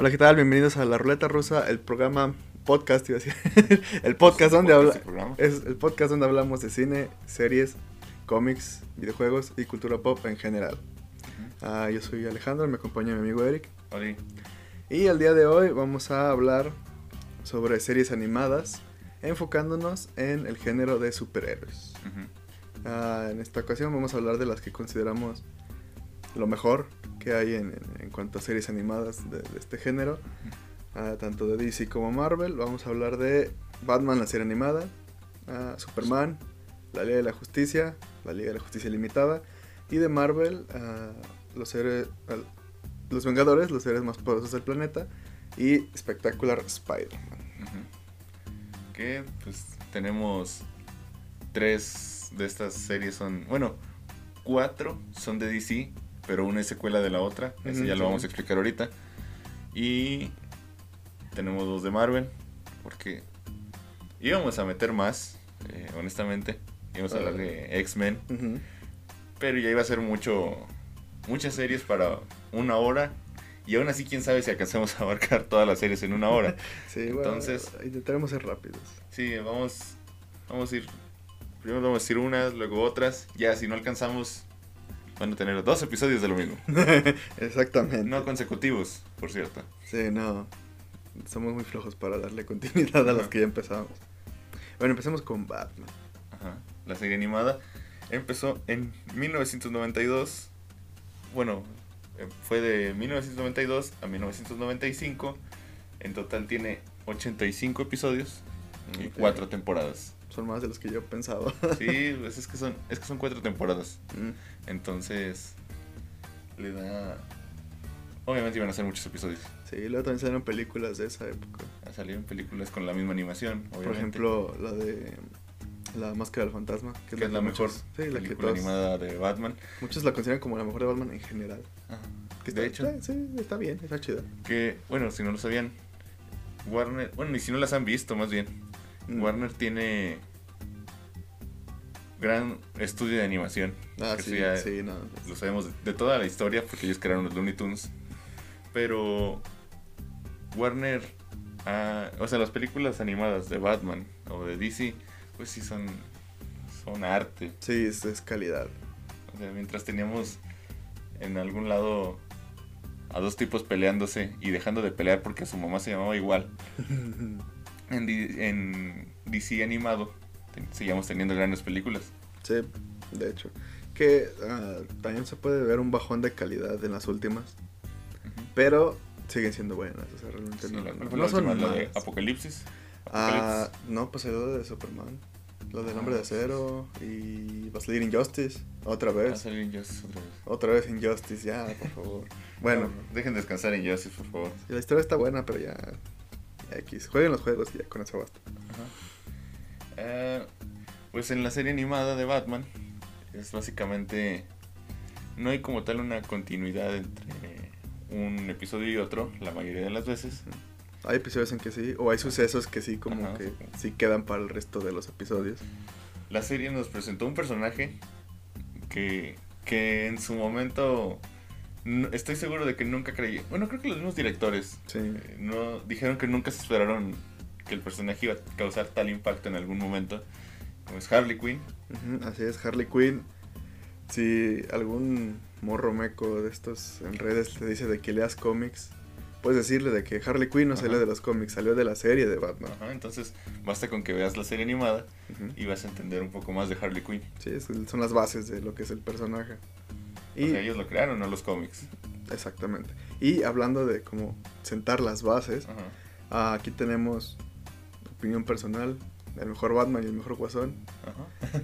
Hola, ¿qué tal? Bienvenidos a La Ruleta Rusa, el programa podcast, iba a decir. el podcast donde habla, es el podcast donde hablamos de cine, series, cómics, videojuegos y cultura pop en general. Ah, yo soy Alejandro, me acompaña mi amigo Eric. Hola. Y el día de hoy vamos a hablar sobre series animadas, enfocándonos en el género de superhéroes. Ah, en esta ocasión vamos a hablar de las que consideramos lo mejor que hay en, cuanto a series animadas de, este género, ah, tanto de DC como Marvel. Vamos a hablar de Batman, la serie animada, ah, Superman, la Liga de la Justicia, la Liga de la Justicia Limitada, y de Marvel, los, seres, los Vengadores, los seres más poderosos del planeta, y Spectacular Spider-Man. Que pues tenemos tres de estas series son, bueno, cuatro son de DC pero una es secuela de la otra. Eso ya lo vamos a explicar ahorita. Y tenemos dos de Marvel, porque íbamos a meter más, eh, honestamente. Íbamos a hablar de X-Men. Pero ya iba a ser mucho, muchas series para una hora. Y aún así, quién sabe si alcanzamos a abarcar todas las series en una hora. sí, entonces. intentaremos ser rápidos. Sí, vamos, vamos a ir. Primero vamos a decir unas, luego otras. Ya, si no alcanzamos, van a tener dos episodios de lo mismo. Exactamente. No consecutivos, por cierto. Sí, no. Somos muy flojos para darle continuidad a los que ya empezamos. Bueno, empecemos con Batman. Ajá. La serie animada empezó en 1992. Bueno, eh, fue de 1992 a 1995. En total tiene 85 episodios y 4 temporadas son más de los que yo pensaba. sí, pues es que son, es que son cuatro temporadas. Mm. Entonces, le da. Obviamente iban a ser muchos episodios. Sí, luego también salieron películas de esa época. Salieron películas con la misma animación, obviamente. Por ejemplo, la de La Máscara del Fantasma, que, es, la, mejor sí, la película animada de Batman. Muchos la consideran como la mejor de Batman en general. de hecho, sí, está bien, está chida. Que, bueno, si no lo sabían, Warner, bueno, y si no las han visto, más bien, mm. Warner tiene gran estudio de animación. Ah, sí, sí, no, Lo sabemos de, toda la historia porque ellos crearon los Looney Tunes. Pero Warner, ah, o sea, las películas animadas de Batman o de DC, pues sí son, son arte. Sí, es, es calidad. O sea, mientras teníamos en algún lado a dos tipos peleándose y dejando de pelear porque su mamá se llamaba igual. en, en DC animado sigamos teniendo grandes películas. Sí, de hecho. Que ah, también se puede ver un bajón de calidad en las últimas. Pero siguen siendo buenas. O sea, realmente no, son la de Apocalipsis. Ah, no, pues el de Superman. Lo del Hombre de ah, Acero y va a salir Injustice otra vez. Va a salir Injustice otra vez. Otra vez Injustice, ya, por favor. Bueno, dejen descansar Injustice, por favor. La historia está buena, pero ya, X. Jueguen los juegos y ya con eso basta. Ajá. Eh, pues en la serie animada de Batman es básicamente no hay como tal una continuidad entre un episodio y otro la mayoría de las veces. Hay episodios en que sí, o hay sucesos que sí como que sí. quedan para el resto de los episodios. La serie nos presentó un personaje que, que en su momento estoy seguro de que nunca creí. Bueno, creo que los mismos directores eh, no dijeron que nunca se esperaron que el personaje iba a causar tal impacto en algún momento como es Harley Quinn. así es, Harley Quinn. Si algún morro meco de estos en redes te dice de que leas cómics, puedes decirle de que Harley Quinn no salió de los cómics, salió de la serie de Batman. Ajá, entonces basta con que veas la serie animada y vas a entender un poco más de Harley Quinn. Sí, son las bases de lo que es el personaje. Y ellos lo crearon, no los cómics. Exactamente. Y hablando de cómo sentar las bases, aquí tenemos opinión personal el mejor Batman y el mejor Guasón.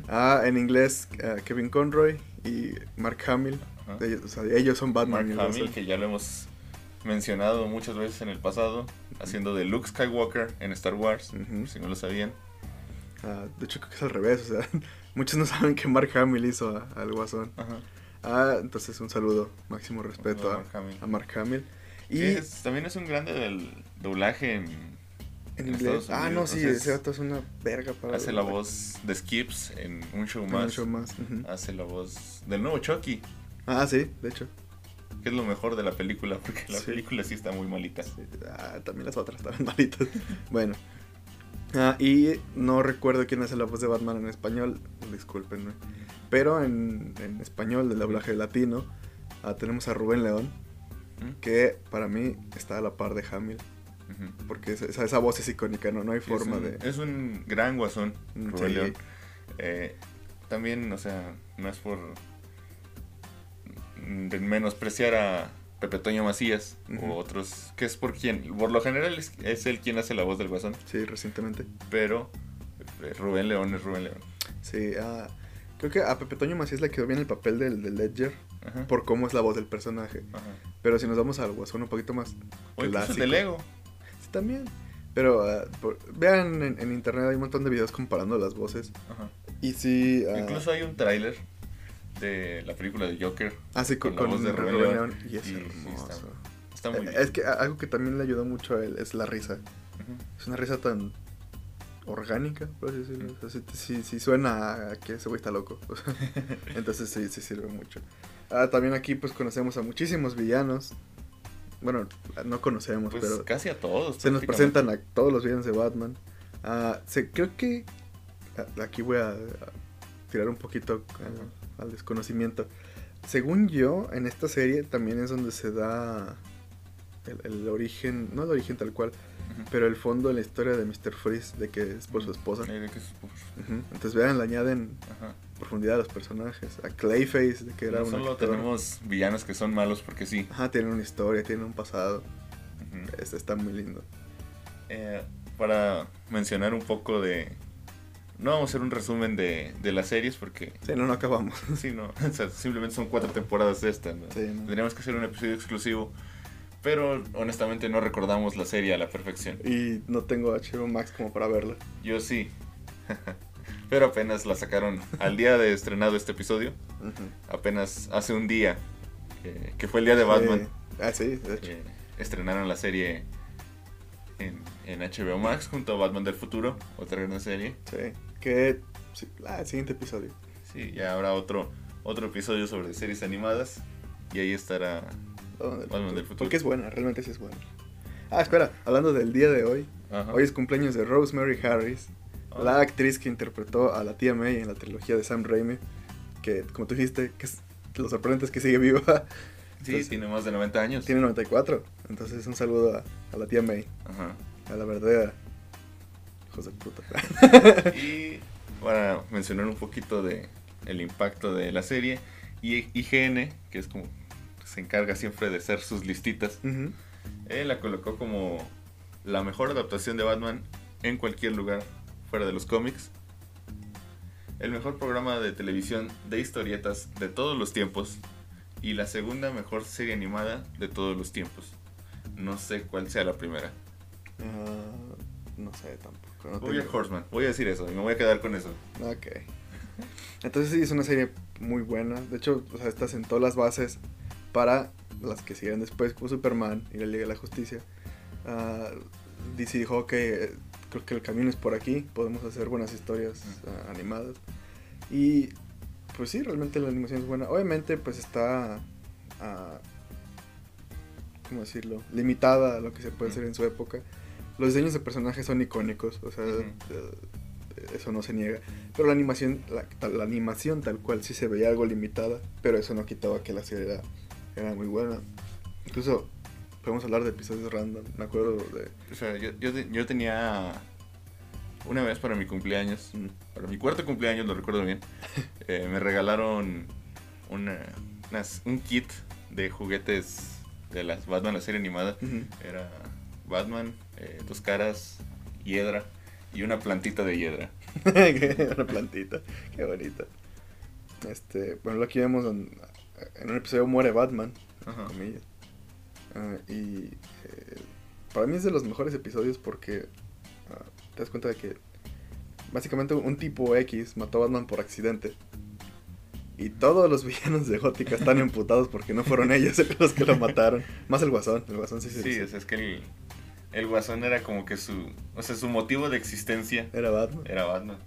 Ah, en inglés eh, Kevin Conroy y Mark Hamill. Ellos, o sea, ellos son Batman Mark Hamill, que ya lo hemos mencionado muchas veces en el pasado, haciendo de Luke Skywalker en Star Wars, si no lo sabían. Ah, de hecho, creo que es al revés, o sea, muchos no saben que Mark Hamill hizo al Guasón. Ah, entonces un saludo, máximo respeto a, Mark Hamill. Y también es un grande del doblaje en en inglés. Ah, no, sí, ese gato es una verga para. Hace la voz de Skips en un show más. Un show más. Hace la voz del nuevo Chucky. Ah, sí, de hecho. que es lo mejor de la película, porque la película sí está muy malita. Ah, también las otras estaban malitas. bueno. Ah, y no recuerdo quién hace la voz de Batman en español, discúlpenme. Pero en, en español, del doblaje latino, ah, tenemos a Rubén León, que para mí está a la par de Hamill. Porque esa, esa, voz es icónica, no, no hay forma de... Es un gran guasón, mm, Rubén León. Eh, también, o sea, no es por menospreciar a Pepe Toño Macías o otros, que es por quien, por lo general es, es, él quien hace la voz del guasón. Sí, recientemente. Pero eh, Rubén León es Rubén León. Sí, uh, creo que a Pepe Toño Macías le quedó bien el papel del, del Ledger por cómo es la voz del personaje. Pero si nos vamos al guasón un poquito más o clásico. del Lego. Sí, también. Pero uh, vean en, en, internet hay un montón de videos comparando las voces. Y sí. Uh, Incluso hay un tráiler de la película de Joker. Ah, sí, con, con, la voz de Rubén León. Y es hermoso. está, muy bien. Es que algo que también le ayudó mucho a él es la risa. Es una risa tan orgánica, por así decirlo. O sea, si, si, suena a que ese güey está loco. Entonces sí, sí sirve mucho. Ah, también aquí pues conocemos a muchísimos villanos. Bueno, no conocemos, pues pero... Casi a todos. Se nos presentan a todos los villanos de Batman. Ah, se, creo que... Aquí voy a, tirar un poquito al desconocimiento. Según yo, en esta serie también es donde se da el, origen, no el origen tal cual, pero el fondo de la historia de Mr. Freeze, de que es por su esposa. Entonces vean, le añaden profundidad a los personajes. A Clayface, de que era no solo tenemos villanos que son malos porque sí. Ajá, tienen una historia, tienen un pasado. Este está muy lindo. Eh, para mencionar un poco de, no vamos a hacer un resumen de, de las series porque... Sí, no, no acabamos. Sí, no. O sea, simplemente son cuatro temporadas de esta. ¿no? Tendríamos que hacer un episodio exclusivo. Pero honestamente no recordamos la serie a la perfección. Y no tengo HBO Max como para verla. Yo sí. pero apenas la sacaron al día de estrenado este episodio. Apenas hace un día. Que, fue el día de Batman. Ah, sí, de hecho. estrenaron la serie en, en, HBO Max junto a Batman del Futuro, otra gran serie. Sí, que sí, el siguiente episodio. Sí, ya habrá otro, otro episodio sobre series animadas y ahí estará Batman del, futuro. Porque es buena, realmente sí es buena. Ah, espera, hablando del día de hoy, hoy es cumpleaños de Rosemary Harris, ah. la actriz que interpretó a la tía May en la trilogía de Sam Raimi, que como tú dijiste, que es, lo sorprendente es que sigue viva. Sí, tiene más de 90 años. Tiene 94. Entonces un saludo a, la tía May. Ajá. A la verdadera. Hijos de puta. y para mencionar un poquito de el impacto de la serie. Y IGN, que es como se encarga siempre de hacer sus listitas, él la colocó como la mejor adaptación de Batman en cualquier lugar fuera de los cómics. El mejor programa de televisión de historietas de todos los tiempos y la segunda mejor serie animada de todos los tiempos. No sé cuál sea la primera. Ah, no sé tampoco. voy a Horseman, voy a decir eso y me voy a quedar con eso. Ok. Entonces sí, es una serie muy buena. De hecho, o sea, está sentó las bases para las que siguen después como Superman y la Liga de la Justicia. Uh, DC dijo que creo que el camino es por aquí, podemos hacer buenas historias uh, animadas. Y pues sí, realmente la animación es buena. Obviamente, pues está. Uh, ¿Cómo decirlo? Limitada a lo que se puede hacer en su época. Los diseños de personajes son icónicos, o sea, eso no se niega. Pero la animación, la, animación tal cual sí se veía algo limitada, pero eso no quitaba que la serie era, muy buena. Incluso podemos hablar de episodios random, me acuerdo de... O sea, yo, yo, yo tenía una vez para mi cumpleaños, para mi cuarto cumpleaños, lo recuerdo bien, eh, me regalaron una, un kit de juguetes de las Batman, la serie animada. Era Batman, eh, dos caras, hiedra y una plantita de hiedra. una plantita, qué bonita. Este, bueno, aquí vemos en, un episodio muere Batman, comillas. Ah, y eh, para mí es de los mejores episodios porque te das cuenta de que básicamente un tipo X mató a Batman por accidente. Y todos los villanos de Gótica están emputados porque no fueron ellos los que lo mataron. Más el Guasón, el Guasón sí Sí, es que el, el Guasón era como que su, o sea, su motivo de existencia. Era Batman. Era Batman.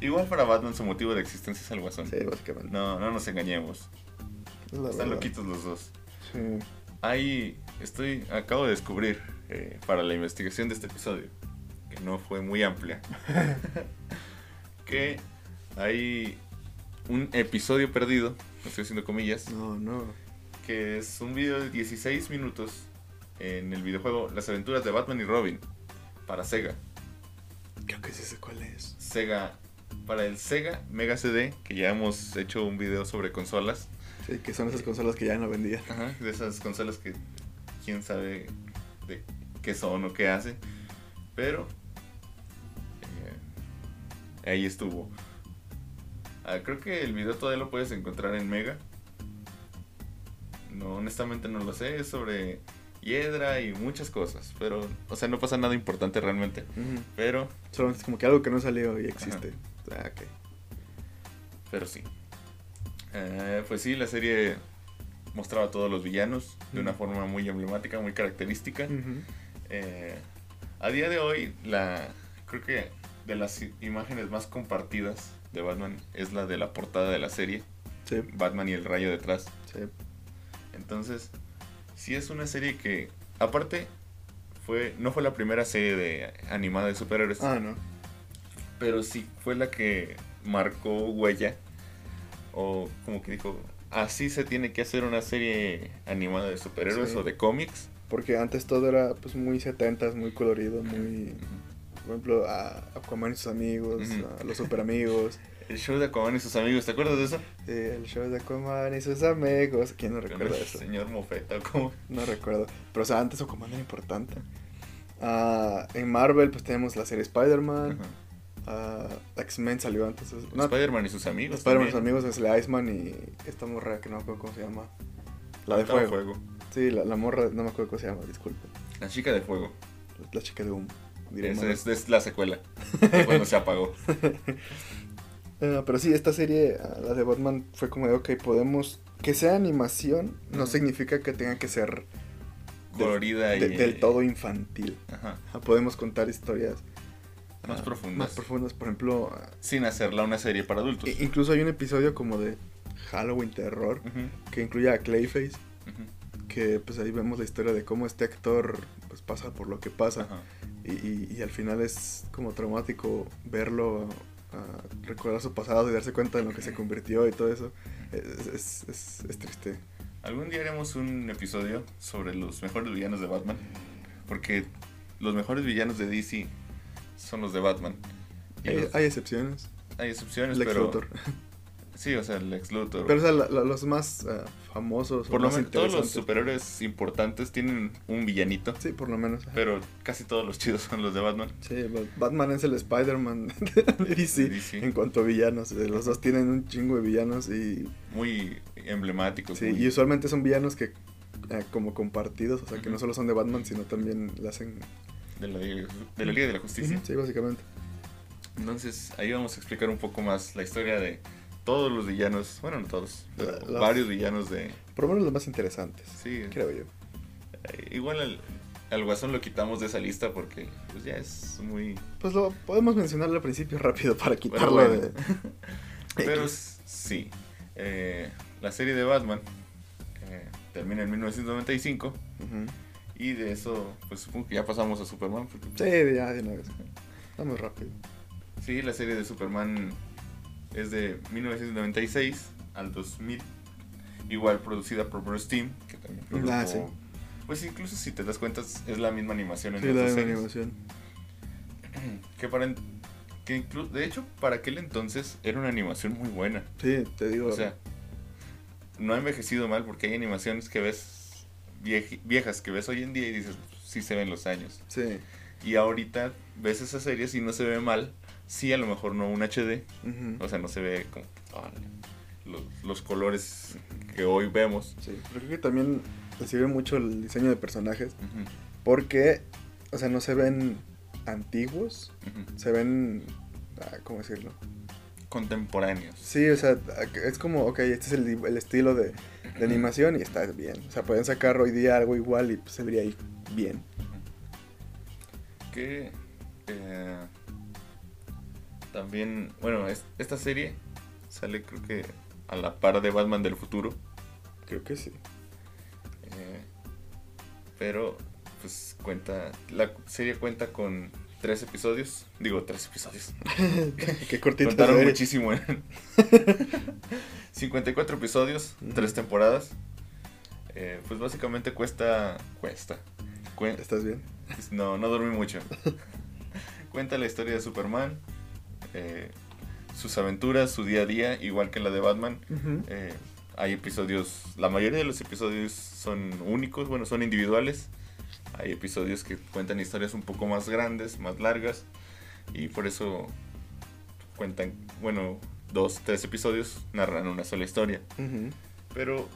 Igual para Batman su motivo de existencia es el Guasón. Sí, básicamente. No, no nos engañemos. Están loquitos los dos. Sí. Hay, estoy, acabo de descubrir eh, para la investigación de este episodio, que no fue muy amplia, que hay un episodio perdido, estoy haciendo comillas, No, no. que es un video de 16 minutos en el videojuego Las aventuras de Batman y Robin para Sega. Creo que sí sé cuál es. Sega, para el Sega Mega CD, que ya hemos hecho un video sobre consolas. Sí, que son esas consolas que ya no vendían. Ajá, de esas consolas que quién sabe de qué son o qué hacen. Pero ahí estuvo. Ah, creo que el video todavía lo puedes encontrar en Mega. No, honestamente no lo sé. Es sobre hiedra y muchas cosas. Pero, o sea, no pasa nada importante realmente. Pero, Solamente es como que algo que no salió y existe. Ah, ok. pero sí. Eh, pues sí, la serie mostraba a todos los villanos de una forma muy emblemática, muy característica. Eh, a día de hoy, la creo que de las imágenes más compartidas de Batman es la de la portada de la serie, Sí, Batman y el rayo detrás. sí. Entonces, sí es una serie que, aparte, fue no fue la primera serie de animada de superhéroes, Ah, no. pero sí fue la que marcó huella o como que dijo, así se tiene que hacer una serie animada de superhéroes Sí. o de cómics. Porque antes todo era pues muy setentas, muy colorido, muy... Por ejemplo, a Aquaman y sus amigos, a los super amigos, El show de Aquaman y sus amigos, ¿te acuerdas de eso? el show de Aquaman y sus amigos. ¿Quién no recuerda el eso? señor Mofeta, ¿cómo? No recuerdo. Pero o sea, antes Aquaman era importante. Ah, en Marvel pues tenemos la serie Spider-Man. Ah, X-Men salió antes. No, Spider-Man y sus amigos. Spider-Man sus también. amigos es la Iceman y esta morra que no me acuerdo cómo se llama. La de Estaba fuego. Sí, la, la morra, no me acuerdo cómo se llama, disculpe. La chica de fuego. La chica de humo. Esa es, es la secuela. cuando se apagó. Ah, pero sí, esta serie, ah, la de Batman, fue como de, ok, podemos... Que sea animación no significa que tenga que ser del- Colorida de- y. del todo infantil. Ajá. Ah, podemos contar historias Más ah, profundas. Más profundas, por ejemplo, Sin hacerla una serie para adultos. incluso hay un episodio como de Halloween Terror que incluye a Clayface, que pues ahí vemos la historia de cómo este actor pues pasa por lo que pasa. Y, y- y al final es como traumático verlo ah, recordar su pasado y darse cuenta de lo que se convirtió y todo eso. Es, es- es- es triste. Algún día haremos un episodio sobre los mejores villanos de Batman. Porque los mejores villanos de DC son los de Batman. Y Hay, los- hay excepciones. hay excepciones, Lex pero. Luthor. Sí, o sea, Lex Luthor. Pero o sea, la- la- los más ah, famosos, Por lo menos todos los superhéroes importantes tienen un villanito. Sí, por lo menos. ajá. Pero casi todos los chidos son los de Batman. Sí, Ba- Batman es el Spider-Man de DC, en cuanto a villanos. Eh, Los dos tienen un chingo de villanos y, Muy emblemáticos. sí, muy- y usualmente son villanos que eh, como compartidos, o sea, que no solo son de Batman, sino también le hacen... de, la, de la Liga de la Justicia. Sí, básicamente. Entonces, ahí vamos a explicar un poco más la historia de todos los villanos. Bueno, no todos, pero varios villanos de. Por lo menos los más interesantes, Sí, creo yo. eh, igual al, al Guasón lo quitamos de esa lista porque pues ya es muy. Pues lo podemos mencionarlo al principio rápido para quitarlo bueno. de... Pero sí, eh, la serie de Batman eh, termina en 1995 Ujú. y de eso, pues supongo que ya pasamos a Superman. porque, pues, Sí, ya de una vez. Vamos rápido. Sí, la serie de Superman es de 1996 al 2000. Igual producida por Bruce Timm, que también produjo... Ah, sí. Pues incluso si te das cuenta es la misma animación en Sí, la series. animación. Que para... Que de hecho, para aquel entonces era una animación muy buena. Sí, te digo. O sea, no ha envejecido mal porque hay animaciones que ves vieji- viejas que ves hoy en día y dices, sí se ven los años. sí. Y ahorita ves esas series y no se ve mal. Sí, a lo mejor no un HD. O sea, no se ve como los, los colores que hoy vemos. Sí, pero creo que también le sirve mucho el diseño de personajes porque, o sea, no se ven antiguos, se ven, ah, ¿cómo decirlo? Contemporáneos. Sí, o sea, es como, ok, este es el, el estilo de, de animación y está bien. O sea, pueden sacar hoy día algo igual y pues, se vería ahí bien. Que eh, también, bueno, es- esta serie sale creo que a la par de Batman del futuro. Creo que sí. Pero, pues cuenta. La serie cuenta con tres episodios. Digo, tres episodios. Qué cortito. Contaron muchísimo. ¿eh? 54 episodios, tres temporadas. Eh, pues básicamente cuesta. Cuesta. Cuen- ¿Estás bien? no, no dormí mucho. Cuenta la historia de Superman, eh, sus aventuras, su día a día, igual que la de Batman. Eh, hay episodios, la mayoría de los episodios son únicos, bueno, son individuales. Hay episodios que cuentan historias un poco más grandes, más largas. Y por eso cuentan, bueno, dos, tres episodios narran una sola historia. Pero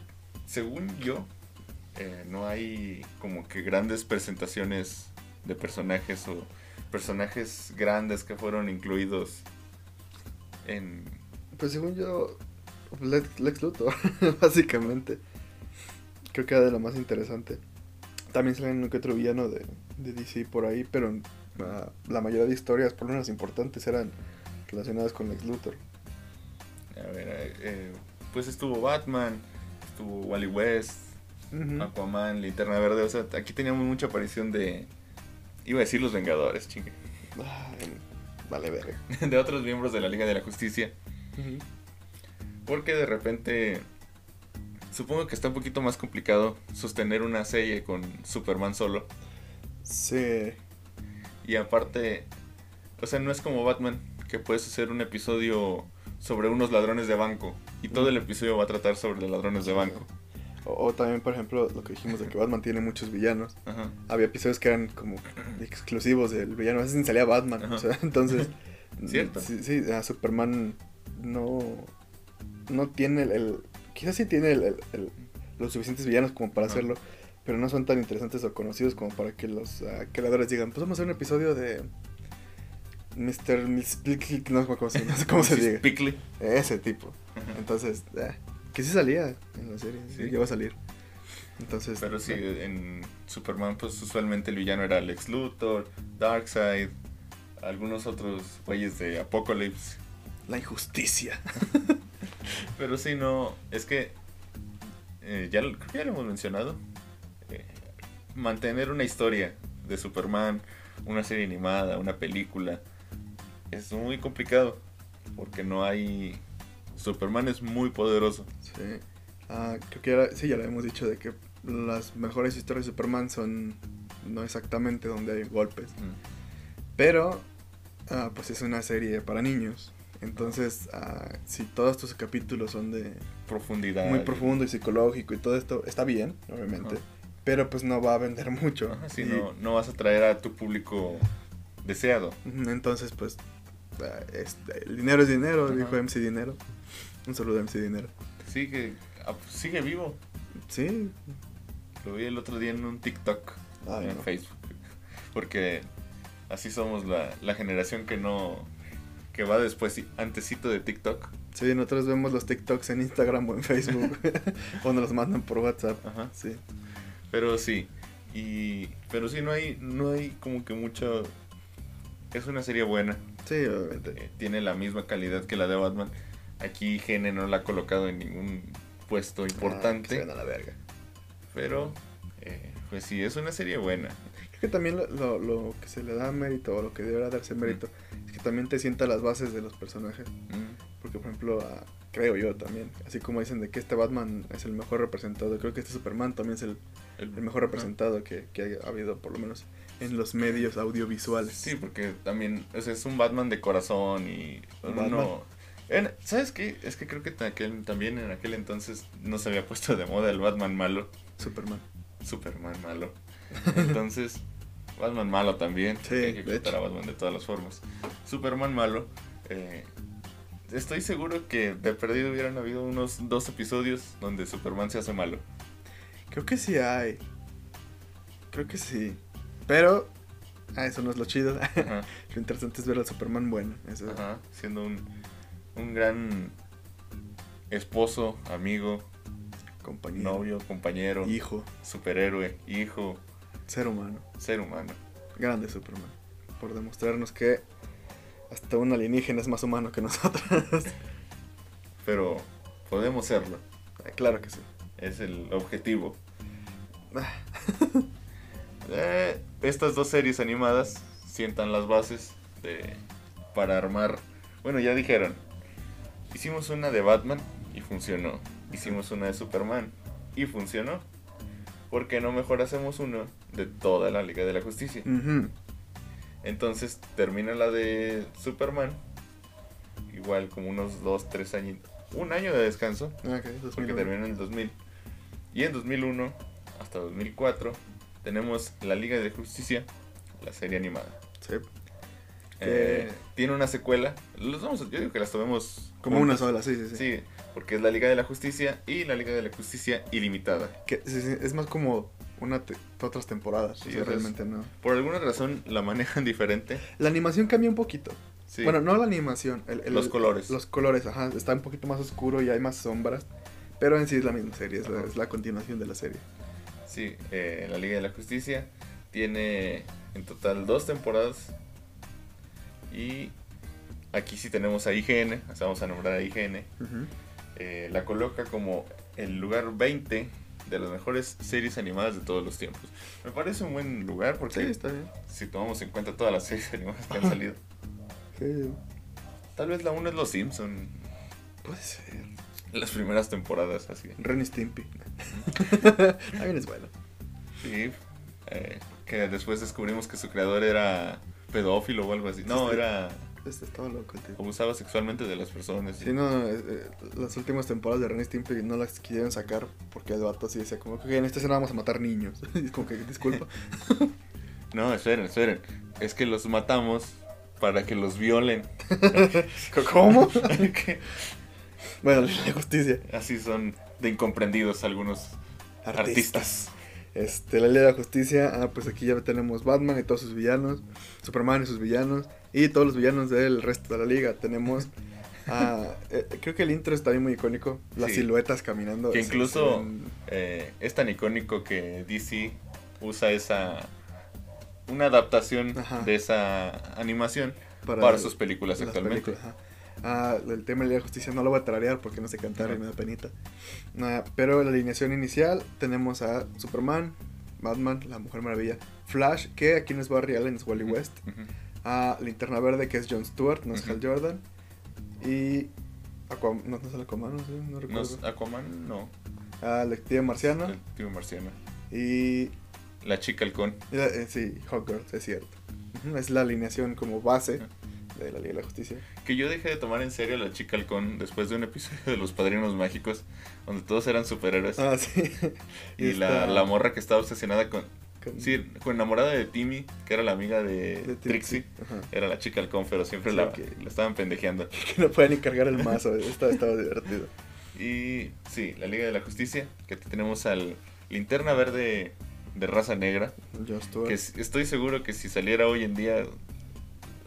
según yo, eh, no hay como que grandes presentaciones de personajes o personajes grandes que fueron incluidos en... Pues según yo, Lex, Lex Luthor, básicamente. Creo que era de lo más interesante. También salen uno que otro villano de, de DC por ahí, pero ah, la mayoría de historias, por lo menos importantes, eran relacionadas con Lex Luthor. A ver, eh, eh, pues estuvo Batman, estuvo Wally West, Ujú. Aquaman, Linterna Verde, o sea, aquí teníamos mucha aparición de... Iba a decir los Vengadores, chingue. Ay, vale, verga. De otros miembros de la Liga de la Justicia. Porque de repente supongo que está un poquito más complicado sostener una serie con Superman solo. Sí. Y aparte, o sea, no es como Batman, que puedes hacer un episodio sobre unos ladrones de banco. Y todo el episodio va a tratar sobre los ladrones de banco. O, o también, por ejemplo, lo que dijimos de que Batman tiene muchos villanos. Ajá. Había episodios que eran como exclusivos del villano. A veces ni salía Batman. O sea, entonces. Cierto. Sí, sí, a Superman no. No tiene el. el- quizás sí tiene el- los suficientes villanos como para Ajá. hacerlo. Pero no son tan interesantes o conocidos como para que los ah, creadores digan: Pues vamos a hacer un episodio de. Mr. Miss no sé cómo se, no sé cómo se diga. Pickley. Ese tipo. Entonces, eh, que sí salía en la serie, sí, Sí. llegó a salir. Entonces, Pero sí, en Superman, pues usualmente el villano era Lex Luthor, Darkseid, algunos otros güeyes de Apocalypse. la injusticia. Pero sí, no, es que eh, ya, lo- creo que ya lo hemos mencionado. eh, mantener una historia de Superman, una serie animada, una película, es muy complicado. Porque no hay... Superman es muy poderoso. Sí. Ah, creo que ya, sí, ya lo hemos dicho de que las mejores historias de Superman son no exactamente donde hay golpes. Mm. Pero, ah, pues es una serie para niños. Entonces, ah, si todos tus capítulos son de Profundidad. muy profundo y psicológico y todo esto, está bien, obviamente. Pero pues no va a vender mucho. Sí, Y- no, no vas a traer a tu público deseado. Entonces, pues, ah, es- el dinero es dinero, Ajá. dijo MC Dinero. Un saludo a MC Dinero. Sigue, ah, sigue vivo. Sí. Lo vi el otro día en un TikTok Ay, en no. Facebook. Porque así somos la, la generación que no. que va después, antecito de TikTok. Sí, nosotros vemos los TikToks en Instagram o en Facebook. o nos los mandan por WhatsApp. Ajá. Sí. Pero sí. Y. Pero sí, no hay. No hay como que mucho. Es una serie buena. Sí, obviamente. eh, tiene la misma calidad que la de Batman. Aquí Gene no la ha colocado en ningún puesto Ah, importante. a la verga. pero. eh, pues sí, es una serie buena. Creo que también lo, lo- lo que se le da mérito, o lo que deberá darse mérito, es que también te sienta las bases de los personajes. Mm, Porque, por ejemplo, creo yo también, así como dicen de que este Batman es el mejor representado, creo que este Superman también es el, el, el mejor representado que, que ha habido, por lo menos en los medios audiovisuales. Sí, porque también o sea, es un Batman de corazón y uno... en- ¿Sabes qué? Es que creo que aquel- también en aquel entonces no se había puesto de moda el Batman malo, Superman. Superman malo. Entonces, Batman malo también. Sí, hay que contar a Batman de todas las formas. Superman malo. eh, estoy seguro que de perdido hubieran habido unos dos episodios donde Superman se hace malo. Creo que sí hay. Creo que sí. Pero, ah, eso no es lo chido. Ajá, lo interesante es ver al Superman bueno. Eso, ajá, siendo un, un gran esposo, amigo, compañero, novio, compañero, hijo, superhéroe, hijo, ser humano. ser humano. Grande Superman. Por demostrarnos que hasta un alienígena es más humano que nosotros. Pero podemos serlo. Ah, claro que sí. Es el objetivo. Ah, Eh, estas dos series animadas sientan las bases de, para armar. Bueno, ya dijeron. Hicimos una de Batman y funcionó. Hicimos una de Superman y funcionó. ¿Por qué no mejor hacemos uno de toda la Liga de la Justicia? Entonces termina la de Superman. Igual como unos 2, 3 años. Un año de descanso. porque termina en el 2000. Y en 2001 hasta 2004 tenemos la Liga de Justicia, la serie animada. Sí. Eh, tiene una secuela. Los vamos, yo digo que las tomemos como una sola, sí, sí, sí. Sí, porque es la Liga de la Justicia y la Liga de la Justicia ilimitada. Que es más como una otras temporadas. Sí, realmente no. Por alguna razón la manejan diferente. La animación cambia un poquito. Bueno, no la animación, los colores. Los colores, ajá, está un poquito más oscuro y hay más sombras. Pero en sí es la misma serie, es, la, continuación de la serie. Sí, eh, la Liga de la Justicia tiene en total dos temporadas. Y aquí sí tenemos a IGN, vamos a nombrar a IGN. Eh, la coloca como el lugar 20 de las mejores series animadas de todos los tiempos. Me parece un buen lugar porque si tomamos en cuenta todas las series animadas que han salido. Tal vez la 1 es Los Simpson. Puede ser. Las primeras temporadas así. Ren Stimpy. También es bueno. Sí. Eh, que después descubrimos que su creador era pedófilo o algo así. No, era este estaba loco, tío. Abusaba sexualmente de las personas. Sí, no, eh, eh, las últimas temporadas de Ren Stimpy no las quisieron sacar porque el vato así decía como que en esta escena vamos a matar niños. es como que, disculpa. no, esperen, esperen. Es que los matamos para que los violen. ¿Cómo? bueno, la justicia. Así son de incomprendidos algunos artistas. Este, la ley de la justicia, ah, pues aquí ya tenemos Batman y todos sus villanos, Superman y sus villanos, y todos los villanos del resto de la liga. Tenemos. Eh, creo que el intro está bien muy icónico. Las siluetas caminando. Que incluso eh, es tan icónico que DC usa esa. Una adaptación de esa animación para, sus películas actualmente. Ah, el tema de la justicia no lo voy a tararear porque no sé cantar y me da penita. Ah, pero la alineación inicial tenemos a Superman, Batman, la Mujer Maravilla, Flash, que aquí no es Barry Allen, es Wally West a Linterna Verde, que es John Stewart, no es Hal Jordan. Y. Aquaman, no, no es el Aquaman, no, sé, no recuerdo. No, Aquaman, no. A la Marciano. Marciana. Marciana. Y. La chica halcón. Eh, sí, Hawkgirl, es cierto. Es la alineación como base de la Liga de la Justicia. Que yo dejé de tomar en serio a la chica halcón después de un episodio de Los Padrinos Mágicos, donde todos eran superhéroes. Ah, sí. y, la, la morra que estaba obsesionada con Sí, con enamorada de Timmy, que era la amiga de, Trixie. Era la chica halcón, pero siempre la, estaban pendejeando. Que no ni cargar el mazo, estaba, estaba divertido. Y sí, la Liga de la Justicia, que tenemos al Linterna Verde de raza negra. Que estoy seguro que si saliera hoy en día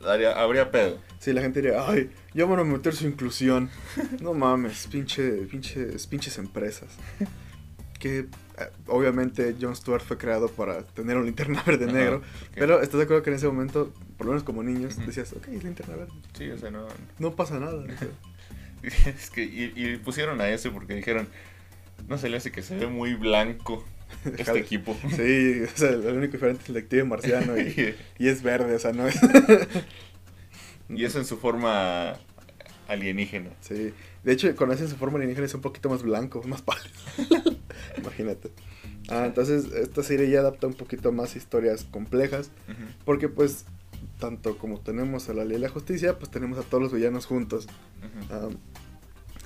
habría pedo. Sí, la gente diría, ay, ya van a meter su inclusión. no mames, pinche, pinches, pinches empresas. Que eh, obviamente Jon Stewart fue creado para tener un linterna verde negro, pero estás de acuerdo que en ese momento, por lo menos como niños, decías, ok, es linterna verde. Sí, o sea, no... No pasa nada. es que, y, pusieron a ese porque dijeron, no se le hace que se ve muy blanco este equipo. Sí, o sea, lo único diferente es el detective marciano y, y es verde, o sea, no es... y eso en su forma alienígena. Sí, de hecho, con ese su forma alienígena es un poquito más blanco, más pálido. Imagínate. Ah, entonces esta serie ya adapta un poquito más historias complejas. Porque pues, tanto como tenemos a la ley de la justicia, pues tenemos a todos los villanos juntos. Ah,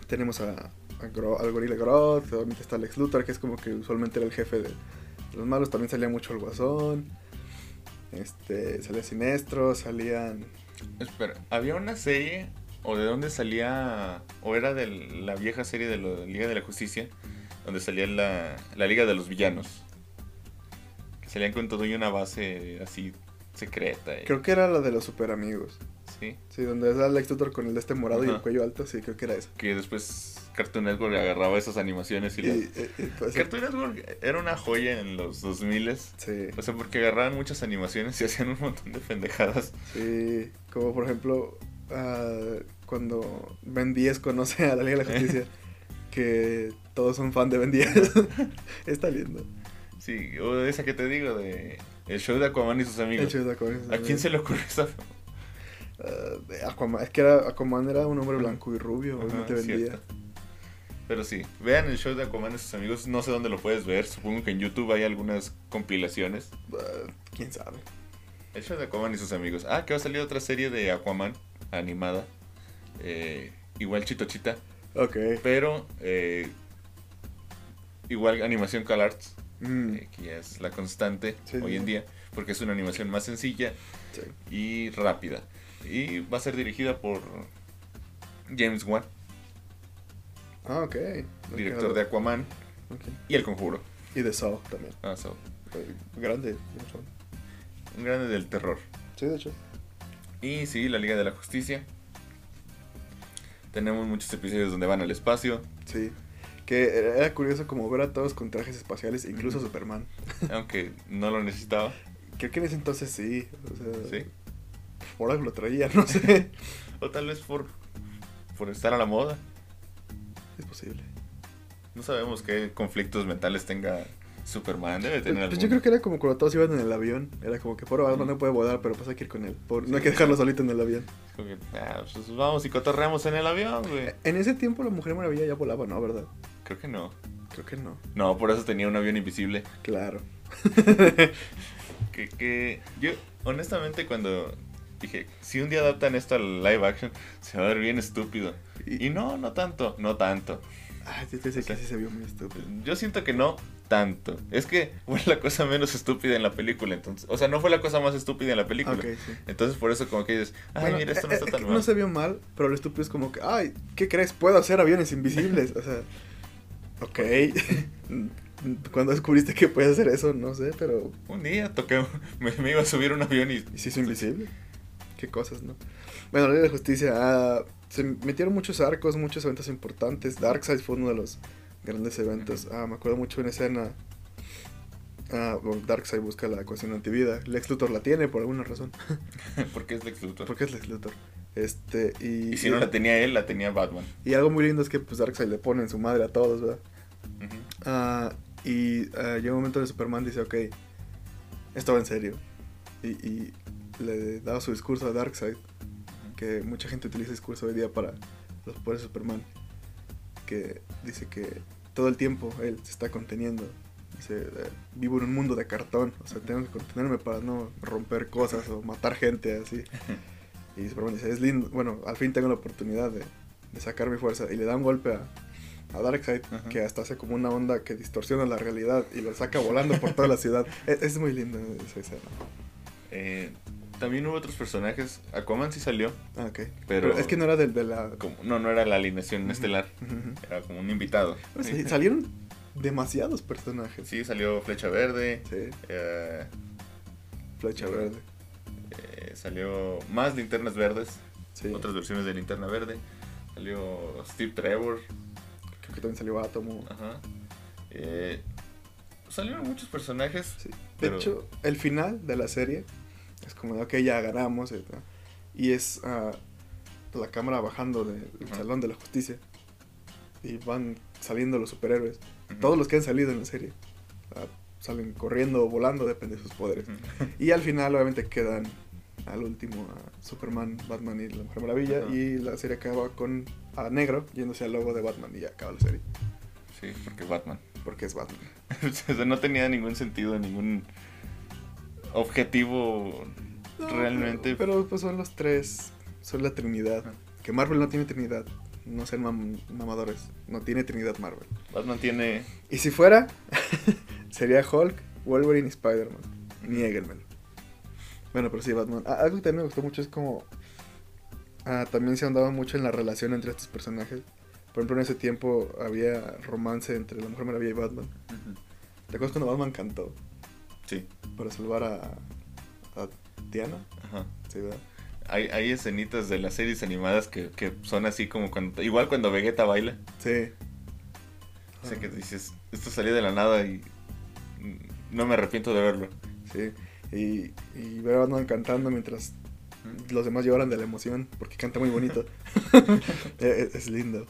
tenemos a, al gorila Groth, obviamente está Lex Luthor, que es como que usualmente era el jefe de, los malos. También salía mucho el guasón. Este, salía Sinestro, salían... Espera, había una serie, o de dónde salía, o era de la vieja serie de la Liga de la Justicia, donde salía la, la Liga de los Villanos. Que salían con todo y una base así secreta. Creo que era la de los super amigos. Sí. Sí, donde era Lex Luthor con el de este morado y el cuello alto, sí, creo que era eso. Que después Cartoon Network agarraba esas animaciones y, las... Pues, Cartoon Network era una joya en los 2000 Sí. O sea, porque agarraban muchas animaciones y hacían un montón de pendejadas. Sí, como por ejemplo, uh, cuando Ben 10 conoce a la Liga de la Justicia. que todos son fan de Ben 10. Está lindo. Sí, o esa que te digo de El show de Aquaman y sus amigos. El show de Aquaman y sus ¿A quién amigos. se le ocurrió esa? Uh, Aquaman, es que era, Aquaman era un hombre blanco y rubio, Ajá, no te vendía. Pero sí, vean el show de Aquaman y sus amigos. No sé dónde lo puedes ver. Supongo que en YouTube hay algunas compilaciones. Uh, ¿Quién sabe? El show de Aquaman y sus amigos. Ah, que va a salir otra serie de Aquaman animada. Eh, igual Chitochita. Ok. Pero eh, igual animación CalArts. Mm, eh, que ya es la constante Sí, hoy en día. Porque es una animación más sencilla sí. y rápida. Y va a ser dirigida por James Wan, Ah, ok. director de Aquaman y El Conjuro. Y de Saw también. Ah, so, Eh, Grande. un grande del terror. Sí, de hecho. Y sí, la Liga de la Justicia. Tenemos muchos episodios donde van al espacio. Sí. Que era curioso como ver a todos con trajes espaciales, incluso. Superman. Aunque no lo necesitaba. Creo que en ese entonces sí. O sea, Sí. Por algo lo traía, no sé. O tal vez por, por estar a la moda. es posible. No sabemos qué conflictos mentales tenga Superman. Debe tener Pues yo alguno. creo que era como cuando todos iban en el avión. Era como que por Batman no puede volar, pero pues hay que ir con él. Por- no hay que dejarlo solito en el avión. Como que, ah, pues vamos y cotorreamos en el avión, güey. En ese tiempo la Mujer Maravilla ya volaba, ¿no? ¿Verdad? Creo que no. Creo que no. No, por eso tenía un avión invisible. Claro. Que, que yo, honestamente, cuando dije, si un día adaptan esto al live action, se va a ver bien estúpido. Y- Y no, no tanto, no tanto. Te sé que sí se vio muy estúpido. Yo siento que no tanto. Es que fue la cosa menos estúpida en la película, entonces. O sea, no fue la cosa más estúpida en la película. Ok, sí. Entonces, por eso, como que dices, ay, Bueno, mira, esto no eh, está eh, tan mal. No se vio mal, pero lo estúpido es como que, ay, ¿qué crees? Puedo hacer aviones invisibles. O sea, ok. Cuando descubriste que puedes hacer eso, no sé, pero Un día toqué, me, me iba a subir un avión y. ¿y se hizo invisible? Qué cosas, ¿no? Bueno, la ley de la justicia, ah, se metieron muchos arcos, muchos eventos importantes. Darkseid fue uno de los grandes eventos. Ah, me acuerdo mucho de una escena. Ah, bueno, Darkseid busca la ecuación antivida. Lex Luthor la tiene por alguna razón. Porque es Lex Luthor. Porque es Lex Luthor. Este, y, Y si no la tenía él, la tenía Batman. y algo muy lindo es que pues Darkseid le pone en su madre a todos, ¿verdad? Ah, y ah, llega un momento donde Superman dice, ok, esto va en serio. Y, y le da su discurso a Darkseid, que mucha gente utiliza discurso hoy día para los poderes de Superman, que dice que todo el tiempo él se está conteniendo. Dice, eh, vivo en un mundo de cartón, o sea, tengo que contenerme para no romper cosas o matar gente así. Y Superman dice, es lindo, bueno, al fin tengo la oportunidad de, de sacar mi fuerza. Y le da un golpe a, a Darkseid, Ajá. que hasta hace como una onda que distorsiona la realidad y lo saca volando por toda la ciudad. Es, es muy lindo esa escena. Eh, también hubo otros personajes. Aquaman sí salió. Ah, ok. Pero- Pero, es que no era del de la... Como, no, no era la alineación estelar. Era como un invitado. Pero sí, salieron demasiados personajes. Sí, salió Flecha Verde. Sí, eh, Flecha Verde. eh, salió más linternas verdes. Sí. Otras versiones de linterna verde. Salió Steve Trevor. Creo que también salió Atomo. Ajá. Eh, salieron muchos personajes. Sí. De Pero- hecho, el final de la serie es como de, ok, ya ganamos. ¿no? Y es ah, la cámara bajando del Ajá. Salón de la Justicia. Y van saliendo los superhéroes. Ujú. Todos los que han salido en la serie. ah, salen corriendo o volando, depende de sus poderes. Ujú. Y al final, obviamente, quedan al último a Superman, Batman y la Mujer Maravilla. Y la serie acaba con a negro yéndose al logo de Batman y ya acaba la serie. Sí, porque Batman. Porque es Batman. O sea, no tenía ningún sentido, ningún objetivo No, realmente. Pero, pero, pues son los tres, son la Trinidad. Que Marvel no tiene Trinidad. No sean mam- mamadores. No tiene Trinidad Marvel. Batman tiene. Y si fuera, sería Hulk, Wolverine y Spider-Man. Niéguenmelo. Bueno, pero sí, Batman. Ah, algo que también me gustó mucho es como. ah, también se andaba mucho en la relación entre estos personajes. Por ejemplo, en ese tiempo había romance entre la Mujer Maravilla y Batman. ¿Te acuerdas cuando Batman cantó Sí, para salvar a, a Diana? ajá. Sí, ¿verdad? Hay, hay escenitas de las series animadas que, que son así como cuando. Igual cuando Vegeta baila. Sí. O sea que dices, esto salió de la nada y. No me arrepiento de verlo. Sí, y, y ver a Batman cantando mientras los demás lloran de la emoción, porque canta muy bonito. es, es lindo.